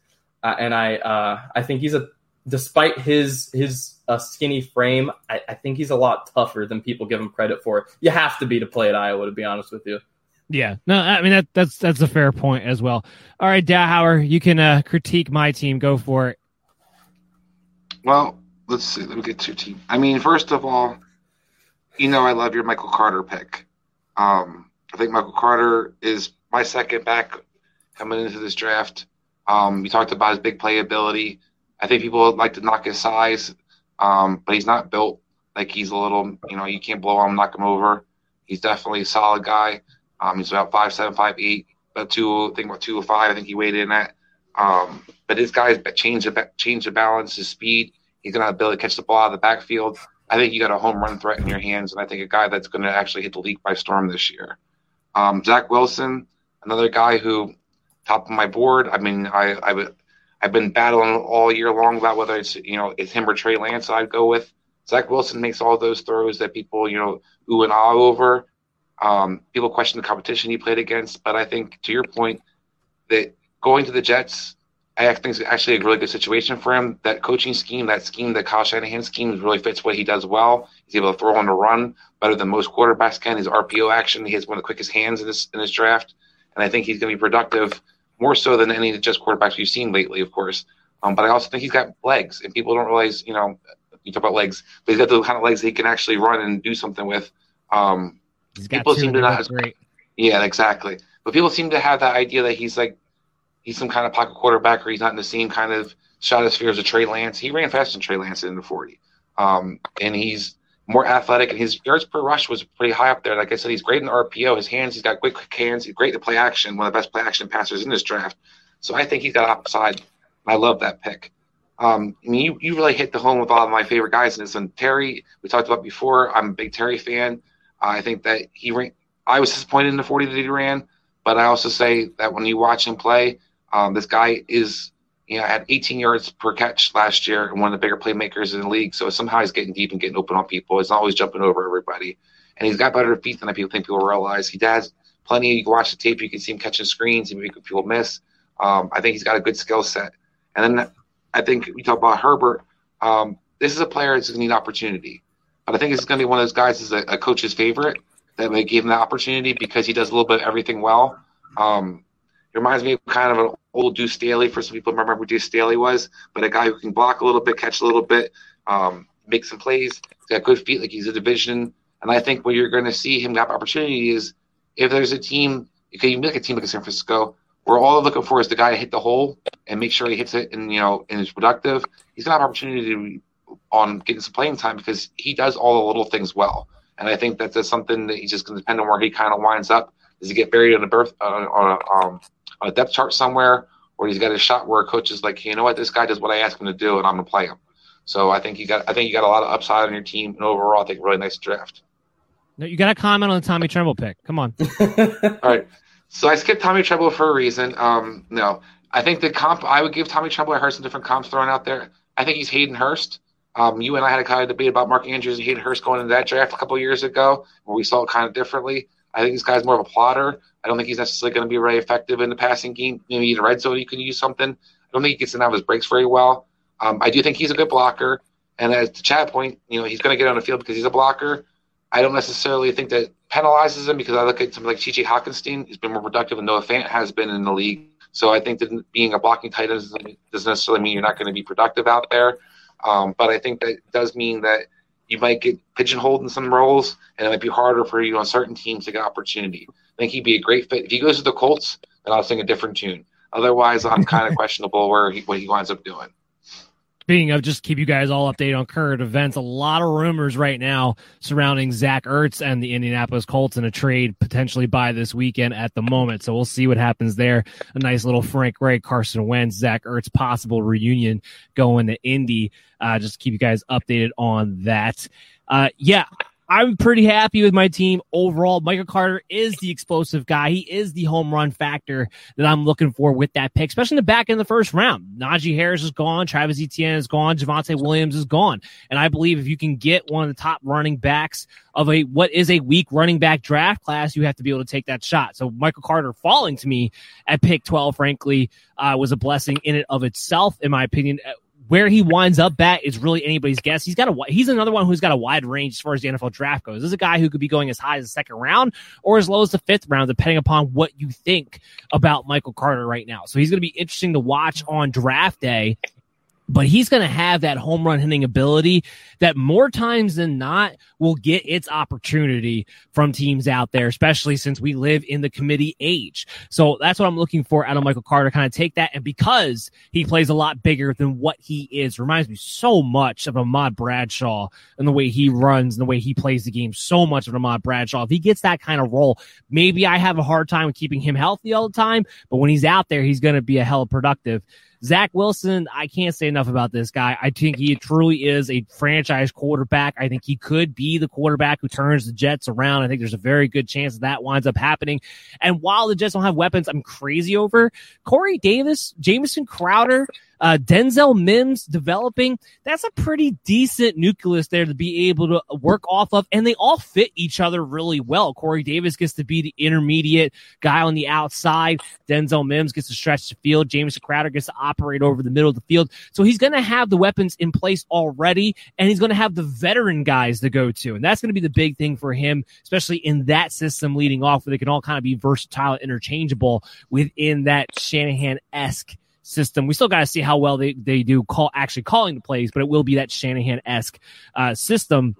uh, and I uh, I think he's a despite his his uh, skinny frame, I, I, think he's a lot tougher than people give him credit for. You have to be to play at Iowa, to be honest with you. Yeah, no, I mean that that's that's a fair point as well. All right, Dowhauer, you can uh, critique my team. Go for it. Well, let's see. Let me get to your team. I mean, first of all, you know I love your Michael Carter pick. Um, I think Michael Carter is my second back coming into this draft. Um, you talked about his big playability. I think people like to knock his size, um, but he's not built like he's a little. You know, you can't blow him, knock him over. He's definitely a solid guy. Um, he's about five seven, five eight, about two. I think about two five. I think he weighed in at. Um, but this guy's changed the change the balance, his speed. He's gonna have ability to catch the ball out of the backfield. I think you got a home run threat in your hands, and I think a guy that's going to actually hit the league by storm this year. Um, Zach Wilson, another guy who top of my board. I mean, I, I I've been battling all year long about whether it's you know it's him or Trey Lance. I'd go with Zach Wilson makes all those throws that people you know ooh and ah over. Um, people question the competition he played against, but I think to your point that going to the Jets, I think is actually a really good situation for him. That coaching scheme, that scheme, the Kyle Shanahan scheme, really fits what he does well. He's able to throw on the run better than most quarterbacks can. His RPO action, he has one of the quickest hands in this in this draft, and I think he's going to be productive more so than any of the Jets quarterbacks we've seen lately, of course. Um, but I also think he's got legs, and people don't realize, you know, you talk about legs, but he's got the kind of legs he can actually run and do something with. Um, people seem to not. Great. Yeah, exactly. But people seem to have that idea that he's like he's some kind of pocket quarterback, or he's not in the same kind of stratosphere as a Trey Lance. He ran faster than Trey Lance in the forty, um, and he's more athletic, and his yards per rush was pretty high up there. Like I said, he's great in RPO. His hands, he's got quick, quick hands. He's great to play action. One of the best play action passers in this draft. So I think he's got upside. I love that pick. Um, I mean, you, you really hit the home with all of my favorite guys in this. And Terry, we talked about before. I'm a big Terry fan. Uh, I think that he ran. I was disappointed in the 40 that he ran, but I also say that when you watch him play, um, this guy is you know, had 18 yards per catch last year and one of the bigger playmakers in the league. So somehow he's getting deep and getting open on people. He's always jumping over everybody. And he's got better feet than I people think people realize. He has plenty. You can watch the tape, you can see him catching screens and make people miss. Um, I think he's got a good skill set. And then I think we talk about Herbert. Um, this is a player that's going to need opportunity. But I think it's going to be one of those guys that's a, a coach's favorite that may give him the opportunity because he does a little bit of everything well. Um, reminds me of kind of an old Deuce Staley. For some people, remember who Deuce Staley was, but a guy who can block a little bit, catch a little bit, um, make some plays. He's got good feet, like he's a division. And I think what you're going to see him have opportunity is if there's a team, you make a team like San Francisco, where all they're looking for is the guy to hit the hole and make sure he hits it and you know and is productive. He's gonna have opportunity to, on getting some playing time because he does all the little things well. And I think that that's something that he's just going to depend on where he kind of winds up. Does he get buried on a birth uh, on a, um, a depth chart somewhere, or he's got a shot where a coach is like, hey, you know what, this guy does what I ask him to do, and I'm gonna play him. So I think you got I think you got a lot of upside on your team, and overall, I think really nice draft. No, you got to comment on the Tommy Tremble pick. Come on. All right. So I skipped Tommy Tremble for a reason. Um, no, I think the comp I would give Tommy Tremble. I heard some different comps thrown out there. I think he's Hayden Hurst. Um, you and I had a kind of debate about Mark Andrews and Hayden Hurst going into that draft a couple years ago, where we saw it kind of differently. I think this guy's more of a plotter. I don't think he's necessarily going to be very effective in the passing game. Maybe in the red zone, he could use something. I don't think he gets in out of his breaks very well. Um, I do think he's a good blocker. And as to Chad point, you know, he's going to get on the field because he's a blocker. I don't necessarily think that penalizes him because I look at something like TJ Hockenson. He's been more productive than Noah Fant has been in the league. So I think that being a blocking tight end doesn't necessarily mean you're not going to be productive out there. Um, but I think that does mean that you might get pigeonholed in some roles, and it might be harder for you on certain teams to get opportunity. I think he'd be a great fit. If he goes to the Colts, then I'll sing a different tune. Otherwise, I'm kind of questionable where he, what he winds up doing. Speaking of, just keep you guys all updated on current events. A lot of rumors right now surrounding Zach Ertz and the Indianapolis Colts in a trade potentially by this weekend at the moment. So we'll see what happens there. A nice little Frank Reich, Carson Wentz, Zach Ertz possible reunion going to Indy. Uh, just keep you guys updated on that. Uh, yeah, I'm pretty happy with my team overall. Michael Carter is the explosive guy. He is the home run factor that I'm looking for with that pick, especially in the back end of the first round. Najee Harris is gone. Travis Etienne is gone. Javonte Williams is gone. And I believe if you can get one of the top running backs of a what is a weak running back draft class, you have to be able to take that shot. So Michael Carter falling to me at pick 12, frankly, uh, was a blessing in and of itself, in my opinion where he winds up at is really anybody's guess. He's got a he's another one who's got a wide range as far as the NFL draft goes. This is a guy who could be going as high as the second round or as low as the fifth round, depending upon what you think about Michael Carter right now. So he's going to be interesting to watch on draft day but he's going to have that home run hitting ability that more times than not will get its opportunity from teams out there, especially since we live in the committee age. So that's what I'm looking for out of Michael Carter, kind of take that. And because he plays a lot bigger than what he is, reminds me so much of Ahmad Bradshaw and the way he runs and the way he plays the game, so much of Ahmad Bradshaw. If he gets that kind of role, maybe I have a hard time keeping him healthy all the time, but when he's out there, he's going to be a hell of productive. Zach Wilson, I can't say enough about this guy. I think he truly is a franchise quarterback. I think he could be the quarterback who turns the Jets around. I think there's a very good chance that, winds up happening. And while the Jets don't have weapons, I'm crazy over Corey Davis, Jamison Crowder, uh, Denzel Mims developing, that's a pretty decent nucleus there to be able to work off of. And they all fit each other really well. Corey Davis gets to be the intermediate guy on the outside. Denzel Mims gets to stretch the field. James Crowder gets to operate over the middle of the field. So he's going to have the weapons in place already, and he's going to have the veteran guys to go to. And that's going to be the big thing for him, especially in that system leading off where they can all kind of be versatile, interchangeable within that Shanahan esque system. We still got to see how well they, they do call actually calling the plays, but it will be that Shanahan esque uh, system.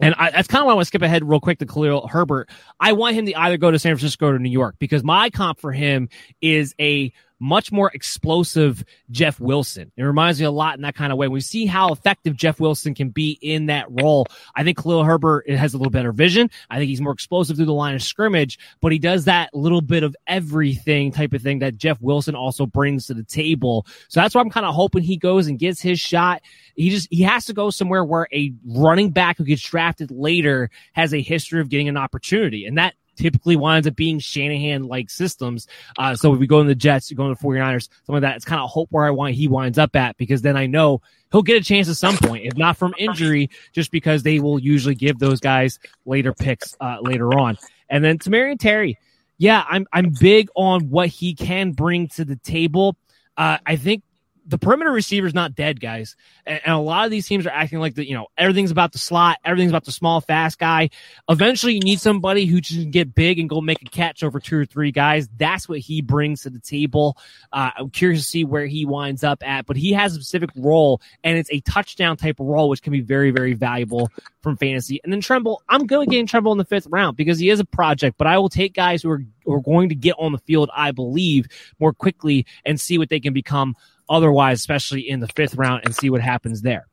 And I, that's kind of why I want to skip ahead real quick to Khalil Herbert. I want him to either go to San Francisco or New York because my comp for him is a much more explosive Jeff Wilson. It reminds me a lot in that kind of way. We see how effective Jeff Wilson can be in that role. I think Khalil Herbert has a little better vision. I think he's more explosive through the line of scrimmage, but he does that little bit of everything type of thing that Jeff Wilson also brings to the table. So that's why I'm kind of hoping he goes and gets his shot. He just he has to go somewhere where a running back who gets drafted later has a history of getting an opportunity. And that typically winds up being Shanahan like systems. Uh, so if we go in the Jets, you go in the 49ers, some of that, it's kind of hope where I want he winds up at because then I know he'll get a chance at some point, if not from injury, just because they will usually give those guys later picks uh, later on. And then Tamorrion Terry, yeah, I'm I'm big on what he can bring to the table. Uh, I think the perimeter receiver is not dead, guys. And, and, a lot of these teams are acting like the, you know, everything's about the slot, everything's about the small, fast guy. Eventually, you need somebody who can get big and go make a catch over two or three guys. That's what he brings to the table. Uh, I'm curious to see where he winds up at, but he has a specific role, and it's a touchdown type of role, which can be very, very valuable from fantasy. And then Tremble, I'm going to get Tremble in the fifth round because he is a project, but I will take guys who are, who are going to get on the field, I believe, more quickly and see what they can become otherwise, especially in the fifth round, and see what happens there.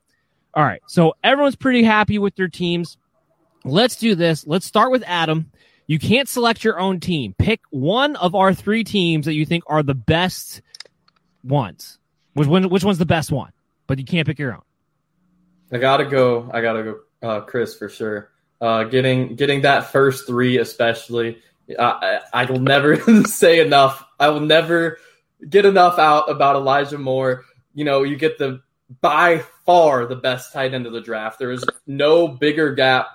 All right. So everyone's pretty happy with their teams. Let's do this. Let's start with Adam. You can't select your own team. Pick one of our three teams that you think are the best ones. Which one? Which one's the best one? But you can't pick your own. I gotta go. I gotta go. Uh, Chris for sure. Uh, getting getting that first three, especially. I, I will never say enough. I will never get enough out about Elijah Moore. You know, you get the by far the best tight end of the draft. There is no bigger gap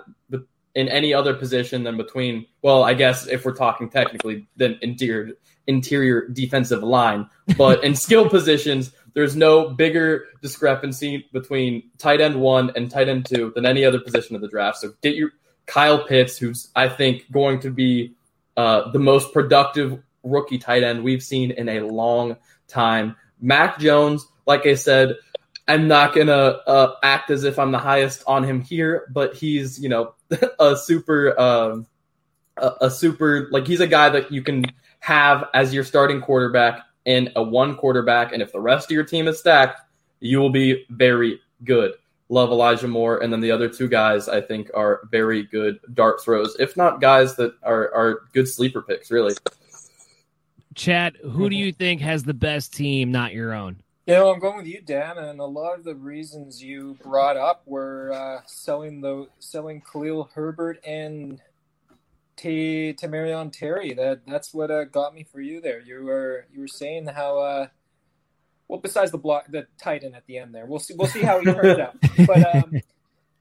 in any other position than between. Well, I guess if we're talking technically, than interior interior defensive line, but in skill positions, there's no bigger discrepancy between tight end one and tight end two than any other position of the draft. So get your Kyle Pitts, who's I think going to be uh, the most productive rookie tight end we've seen in a long time. Mac Jones, like I said, I'm not gonna uh, act as if I'm the highest on him here, but he's you know a super um, a, a super like he's a guy that you can have as your starting quarterback in a one quarterback, and if the rest of your team is stacked, you will be very good. Love Elijah Moore, and then the other two guys I think are very good dart throws, if not guys that are are good sleeper picks, really. Chad, who do you think has the best team, not your own? You know, I'm going with you, Dan, and a lot of the reasons you brought up were uh, selling the selling Khalil Herbert and T Tamorrion Terry. That that's what uh, got me for you there. You were you were saying how uh, well besides the block the Titan at the end there. We'll see we'll see how he turns out. But um,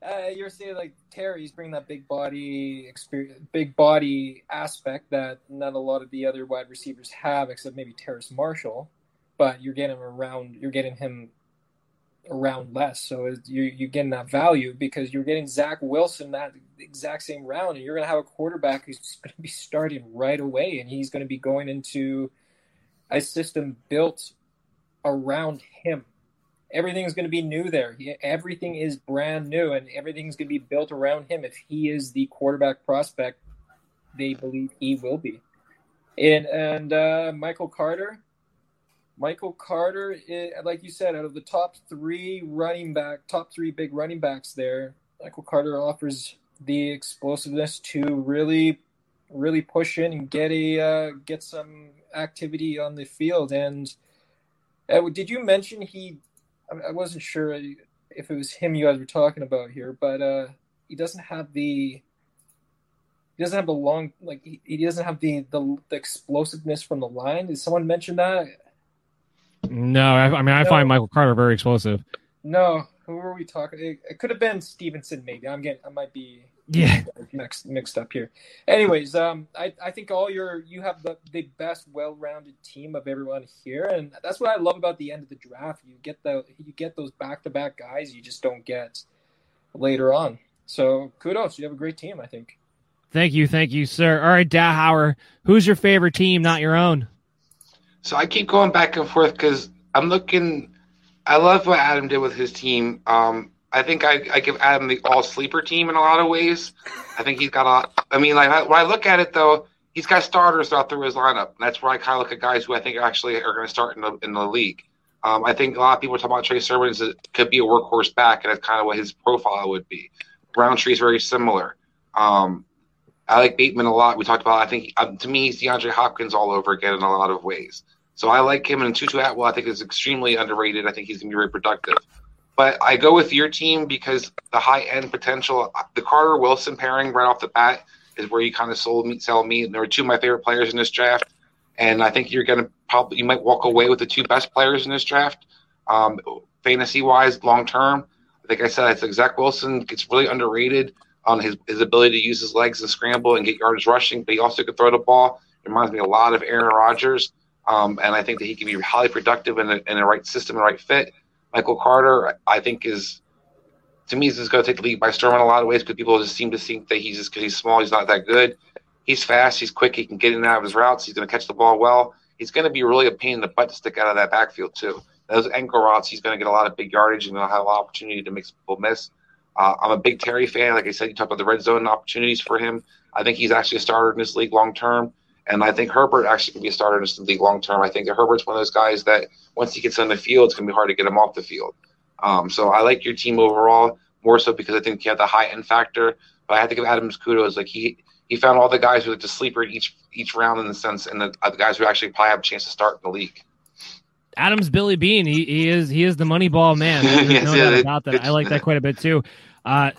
uh, you're saying like Terry's bringing that big body experience, big body aspect that not a lot of the other wide receivers have, except maybe Terrace Marshall. But you're getting him around. You're getting him around less, so you you're getting that value because you're getting Zach Wilson that exact same round, and you're going to have a quarterback who's going to be starting right away, and he's going to be going into a system built around him. Everything is going to be new there. He, everything is brand new, and everything's going to be built around him. If he is the quarterback prospect, they believe he will be. And and uh, Michael Carter, Michael Carter, is, like you said, out of the top three running back, top three big running backs there, Michael Carter offers the explosiveness to really, really push in and get a uh, get some activity on the field. And uh, did you mention he? I wasn't sure if it was him you guys were talking about here, but uh, he doesn't have the. He doesn't have the long like he, he doesn't have the, the, the explosiveness from the line. Did someone mention that? No, I, I mean I no. find Michael Carter very explosive. No, who were we talking? It, it, could have been Stevenson, maybe. I'm getting, I might be yeah mixed mixed up here. Anyways, um, I, I think all your you have the, the best well-rounded team of everyone here, and that's what I love about the end of the draft. You get the you get those back-to-back guys you just don't get later on. So kudos, you have a great team. I think. Thank you, thank you, sir. All right, Dowhauer, who's your favorite team, not your own? So I keep going back and forth because I'm looking I love what Adam did with his team. Um, I think I, I, give Adam the all sleeper team in a lot of ways. I think he's got a lot. I mean, like when I look at it though, he's got starters out through his lineup. That's where I kind of look at guys who I think actually are going to start in the in the league. Um, I think a lot of people talk about Trey Sermon as could be a workhorse back, and that's kind of what his profile would be. Rountree is very similar. Um, I like Bateman a lot. We talked about. I think um, to me, he's DeAndre Hopkins all over again in a lot of ways. So I like him, and Tutu Atwell I think is extremely underrated. I think he's going to be very productive. But I go with your team because the high end potential, the Carter Wilson pairing right off the bat is where you kind of sold me, sell me. And there are two of my favorite players in this draft, and I think you're going to probably you might walk away with the two best players in this draft, um, fantasy wise, long term. Like I said, I think Zach Wilson gets really underrated on his, his ability to use his legs and scramble and get yards rushing, but he also can throw the ball. It reminds me a lot of Aaron Rodgers. Um, and I think that he can be highly productive in a, in the right system and right fit. Michael Carter, I think, is to me, is going to take the league by storm in a lot of ways because people just seem to think that he's just because he's small, he's not that good. He's fast, he's quick, he can get in and out of his routes, he's going to catch the ball well. He's going to be really a pain in the butt to stick out of that backfield too. Those ankle routes, he's going to get a lot of big yardage and to have a lot of opportunity to make people miss. Uh, I'm a big Terry fan. Like I said, you talk about the red zone opportunities for him. I think he's actually a starter in this league long term. And I think Herbert actually can be a starter in the league long term. I think that Herbert's one of those guys that once he gets on the field, it's going to be hard to get him off the field. Um, so I like your team overall more so because I think you have the high end factor. But I have to give Adams kudos. Like he he found all the guys who are the sleeper each each round in the sense, and the, the guys who actually probably have a chance to start in the league. Adams Billy Beane, he, he is he is the money ball man. yes, no yeah, about that. I like that quite a bit too. Uh,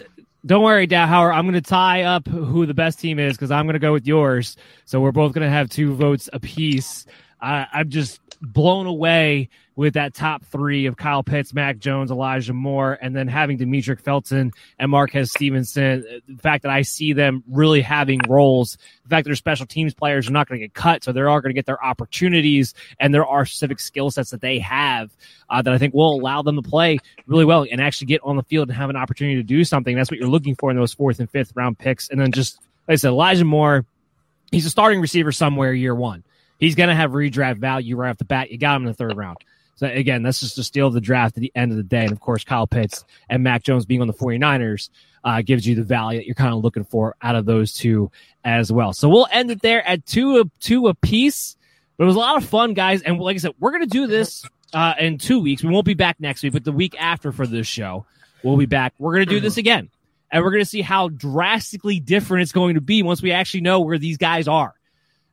don't worry, Howard. I'm going to tie up who the best team is because I'm going to go with yours. So we're both going to have two votes apiece. I, I'm just blown away with that top three of Kyle Pitts, Mac Jones, Elijah Moore, and then having Demetric Felton and Marquez Stevenson. The fact that I see them really having roles, the fact that their special teams players are not going to get cut, so they are going to get their opportunities, and there are specific skill sets that they have uh, that I think will allow them to play really well and actually get on the field and have an opportunity to do something. That's what you're looking for in those fourth and fifth round picks. And then just, like I said, Elijah Moore, he's a starting receiver somewhere year one He's going to have redraft value right off the bat. You got him in the third round. So again, that's just a steal of the draft at the end of the day. And of course, Kyle Pitts and Mac Jones being on the 49ers uh, gives you the value that you're kind of looking for out of those two as well. So we'll end it there at two two a piece. But it was a lot of fun, guys. And like I said, we're going to do this uh, in two weeks. We won't be back next week, but the week after for this show, we'll be back. We're going to do this again. And we're going to see how drastically different it's going to be once we actually know where these guys are.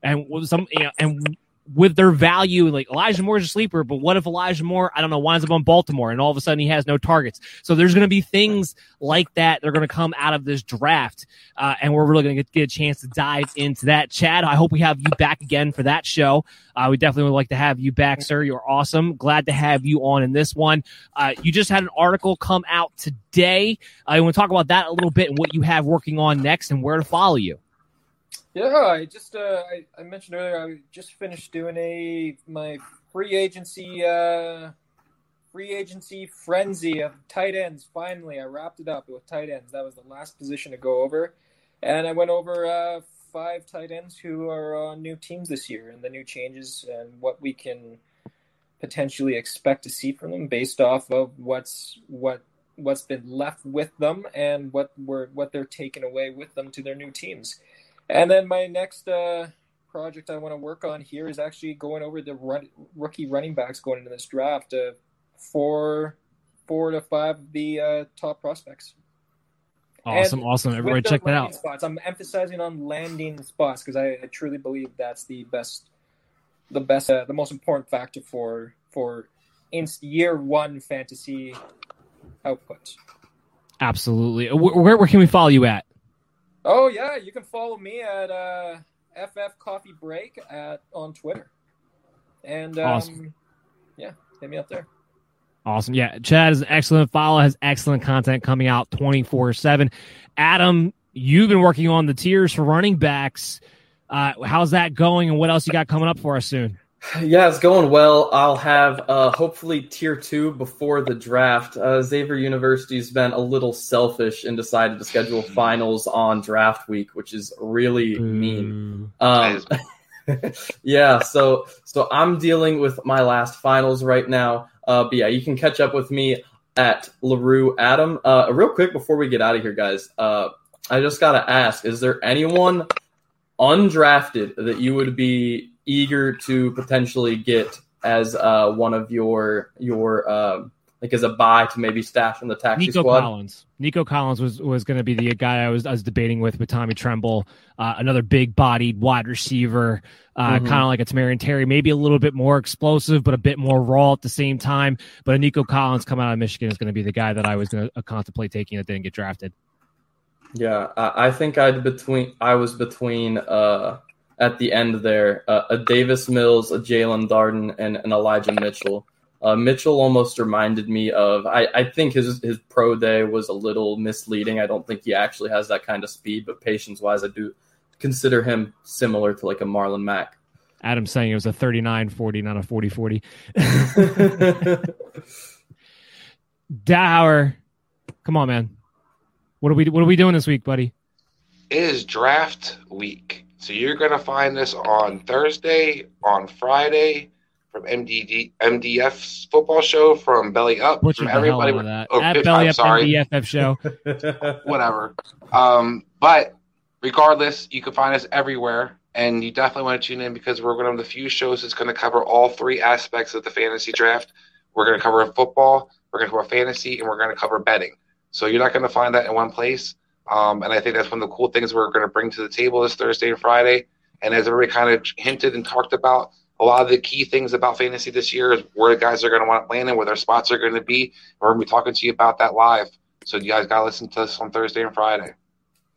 And some, you know, and with their value, like Elijah Moore's a sleeper, but what if Elijah Moore, I don't know, winds up on Baltimore and all of a sudden he has no targets? So there's going to be things like that. that are going to come out of this draft. Uh, and we're really going to get a chance to dive into that. Chad, I hope we have you back again for that show. Uh, we definitely would like to have you back, sir. You're awesome. Glad to have you on in this one. Uh, you just had an article come out today. I want to talk about that a little bit and what you have working on next and where to follow you. Yeah, I just uh, I, I mentioned earlier I just finished doing a my free agency uh, free agency frenzy of tight ends. Finally, I wrapped it up with tight ends. That was the last position to go over, and I went over uh, five tight ends who are on new teams this year and the new changes and what we can potentially expect to see from them based off of what's what what's been left with them and what were what they're taking away with them to their new teams. And then my next uh, project I want to work on here is actually going over the run, rookie running backs going into this draft. Uh, four, four to five of the uh, top prospects. Awesome, and awesome! Everybody, check that out. Spots. I'm emphasizing on landing spots because I, I, truly believe that's the best, the best, uh, the most important factor for for in year one fantasy output. Absolutely. Where, where can we follow you at? Oh yeah, you can follow me at uh, FF Coffee Break at on Twitter, and um, awesome. yeah, hit me up there. Awesome. Yeah, Chad is an excellent follow. Has excellent content coming out twenty four seven. Adam, you've been working on the tiers for running backs. Uh, how's that going, and what else you got coming up for us soon? Yeah, it's going well. I'll have uh, hopefully tier two before the draft. Uh, Xavier University's been a little selfish and decided to schedule finals on draft week, which is really mean. Um, yeah, so so I'm dealing with my last finals right now. Uh, but yeah, you can catch up with me at Larue Adam. Uh, real quick before we get out of here, guys, uh, I just gotta ask: Is there anyone undrafted that you would be eager to potentially get as uh, one of your your uh, like as a buy to maybe stash in the taxi Nico squad. Collins. Nico Collins was was going to be the guy I was I was debating with with Tommy Tremble, uh, another big bodied wide receiver, uh, mm-hmm. kind of like a Tamorrion Terry, maybe a little bit more explosive, but a bit more raw at the same time. But a Nico Collins coming out of Michigan is going to be the guy that I was going to uh, contemplate taking that didn't get drafted. Yeah, I, I think I'd between I was between uh at the end there. Uh, a Davis Mills, a Jaelon Darden, and an Elijah Mitchell. Uh, Mitchell almost reminded me of. I, I think his his pro day was a little misleading. I don't think he actually has that kind of speed, but patience wise, I do consider him similar to like a Marlon Mack. Adam's saying it was a 39 40, not a 40 40. Dower, come on, man. What are we what are we doing this week, buddy? It is draft week. So you're going to find this on Thursday, on Friday, from MDD, MDF's football show, from Belly Up, Butcher from everybody. That. Oh, At Belly I'm Up sorry. MDFF show. Whatever. Um, but regardless, you can find us everywhere. And you definitely want to tune in because we're one of the few shows that's going to cover all three aspects of the fantasy draft. We're going to cover football, we're going to cover fantasy, and we're going to cover betting. So you're not going to find that in one place. Um, and I think that's one of the cool things we're going to bring to the table this Thursday and Friday. And as everybody kind of hinted and talked about, a lot of the key things about fantasy this year is where the guys are going to want to land and where their spots are going to be. We're going to be talking to you about that live. So you guys got to listen to us on Thursday and Friday.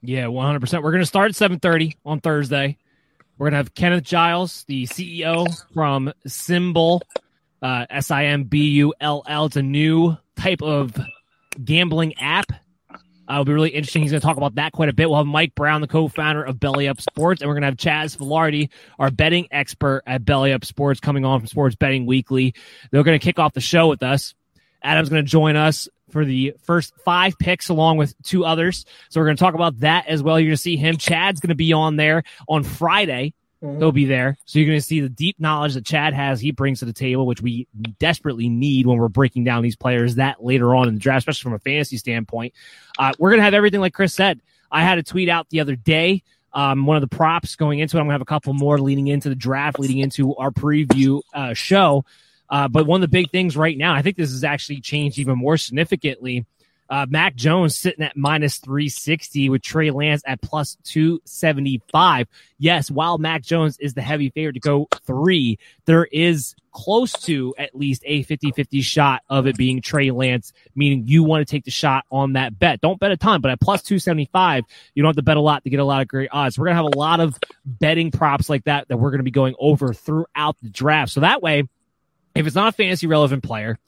Yeah, 100%. We're going to start at 7.30 on Thursday. We're going to have Kenneth Giles, the CEO from SimBull, uh, S-I-M-B-U-L-L. It's a new type of gambling app uh, it'll be really interesting. He's going to talk about that quite a bit. We'll have Mike Brown, the co-founder of Belly Up Sports, and we're going to have Chaz Filardi, our betting expert at Belly Up Sports, coming on from Sports Betting Weekly. They're going to kick off the show with us. Adam's going to join us for the first five picks along with two others. So we're going to talk about that as well. You're going to see him. Chad's going to be on there on Friday Mm-hmm. He'll be there. So you're going to see the deep knowledge that Chad has, he brings to the table, which we desperately need when we're breaking down these players that later on in the draft, especially from a fantasy standpoint. Uh, we're going to have everything like Chris said. I had a tweet out the other day. Um, one of the props going into it. I'm going to have a couple more leading into the draft, leading into our preview uh, show. Uh, but one of the big things right now, I think this has actually changed even more significantly uh, Mac Jones sitting at minus 360 with Trey Lance at plus 275. Yes, while Mac Jones is the heavy favorite to go three, there is close to at least a 50 50 shot of it being Trey Lance, meaning you want to take the shot on that bet. Don't bet a ton, but at plus 275, you don't have to bet a lot to get a lot of great odds. We're going to have a lot of betting props like that that we're going to be going over throughout the draft. So that way, if it's not a fantasy relevant player,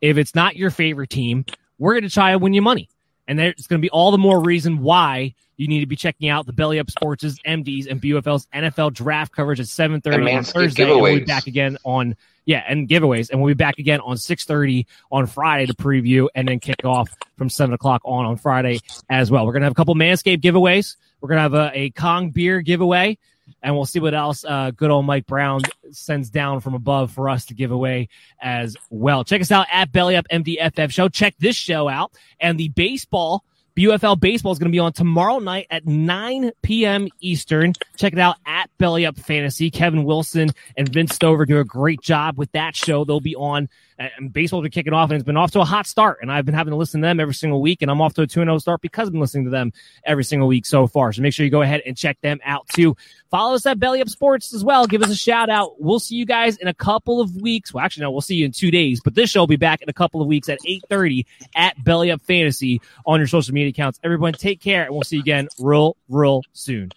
if it's not your favorite team, we're going to try to win you money. And there's going to be all the more reason why you need to be checking out the Belly Up Sports' MDs and BUFL's NFL draft coverage at 7.30 on Thursday. And we'll be back again on, yeah, and giveaways. And we'll be back again on 6.30 on Friday to preview and then kick off from 7 o'clock on on Friday as well. We're going to have a couple Manscaped giveaways. We're going to have a, a Kong beer giveaway and we'll see what else uh, good old Mike Brown sends down from above for us to give away as well. Check us out at Belly Up MDFF Show. Check this show out and the baseball. BUFL baseball is going to be on tomorrow night at 9 p.m. Eastern. Check it out at Belly Up Fantasy. Kevin Wilson and Vince Stover do a great job with that show. They'll be on and baseball's been kicking off and it's been off to a hot start. And I've been having to listen to them every single week. And I'm off to a 2 0 start because I've been listening to them every single week so far. So make sure you go ahead and check them out too. Follow us at Belly Up Sports as well. Give us a shout out. We'll see you guys in a couple of weeks. Well, actually, no, we'll see you in two days, but this show will be back in a couple of weeks at 8.30 at Belly Up Fantasy on your social media accounts. Everyone take care and we'll see you again real, real soon.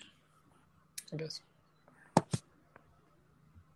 I guess.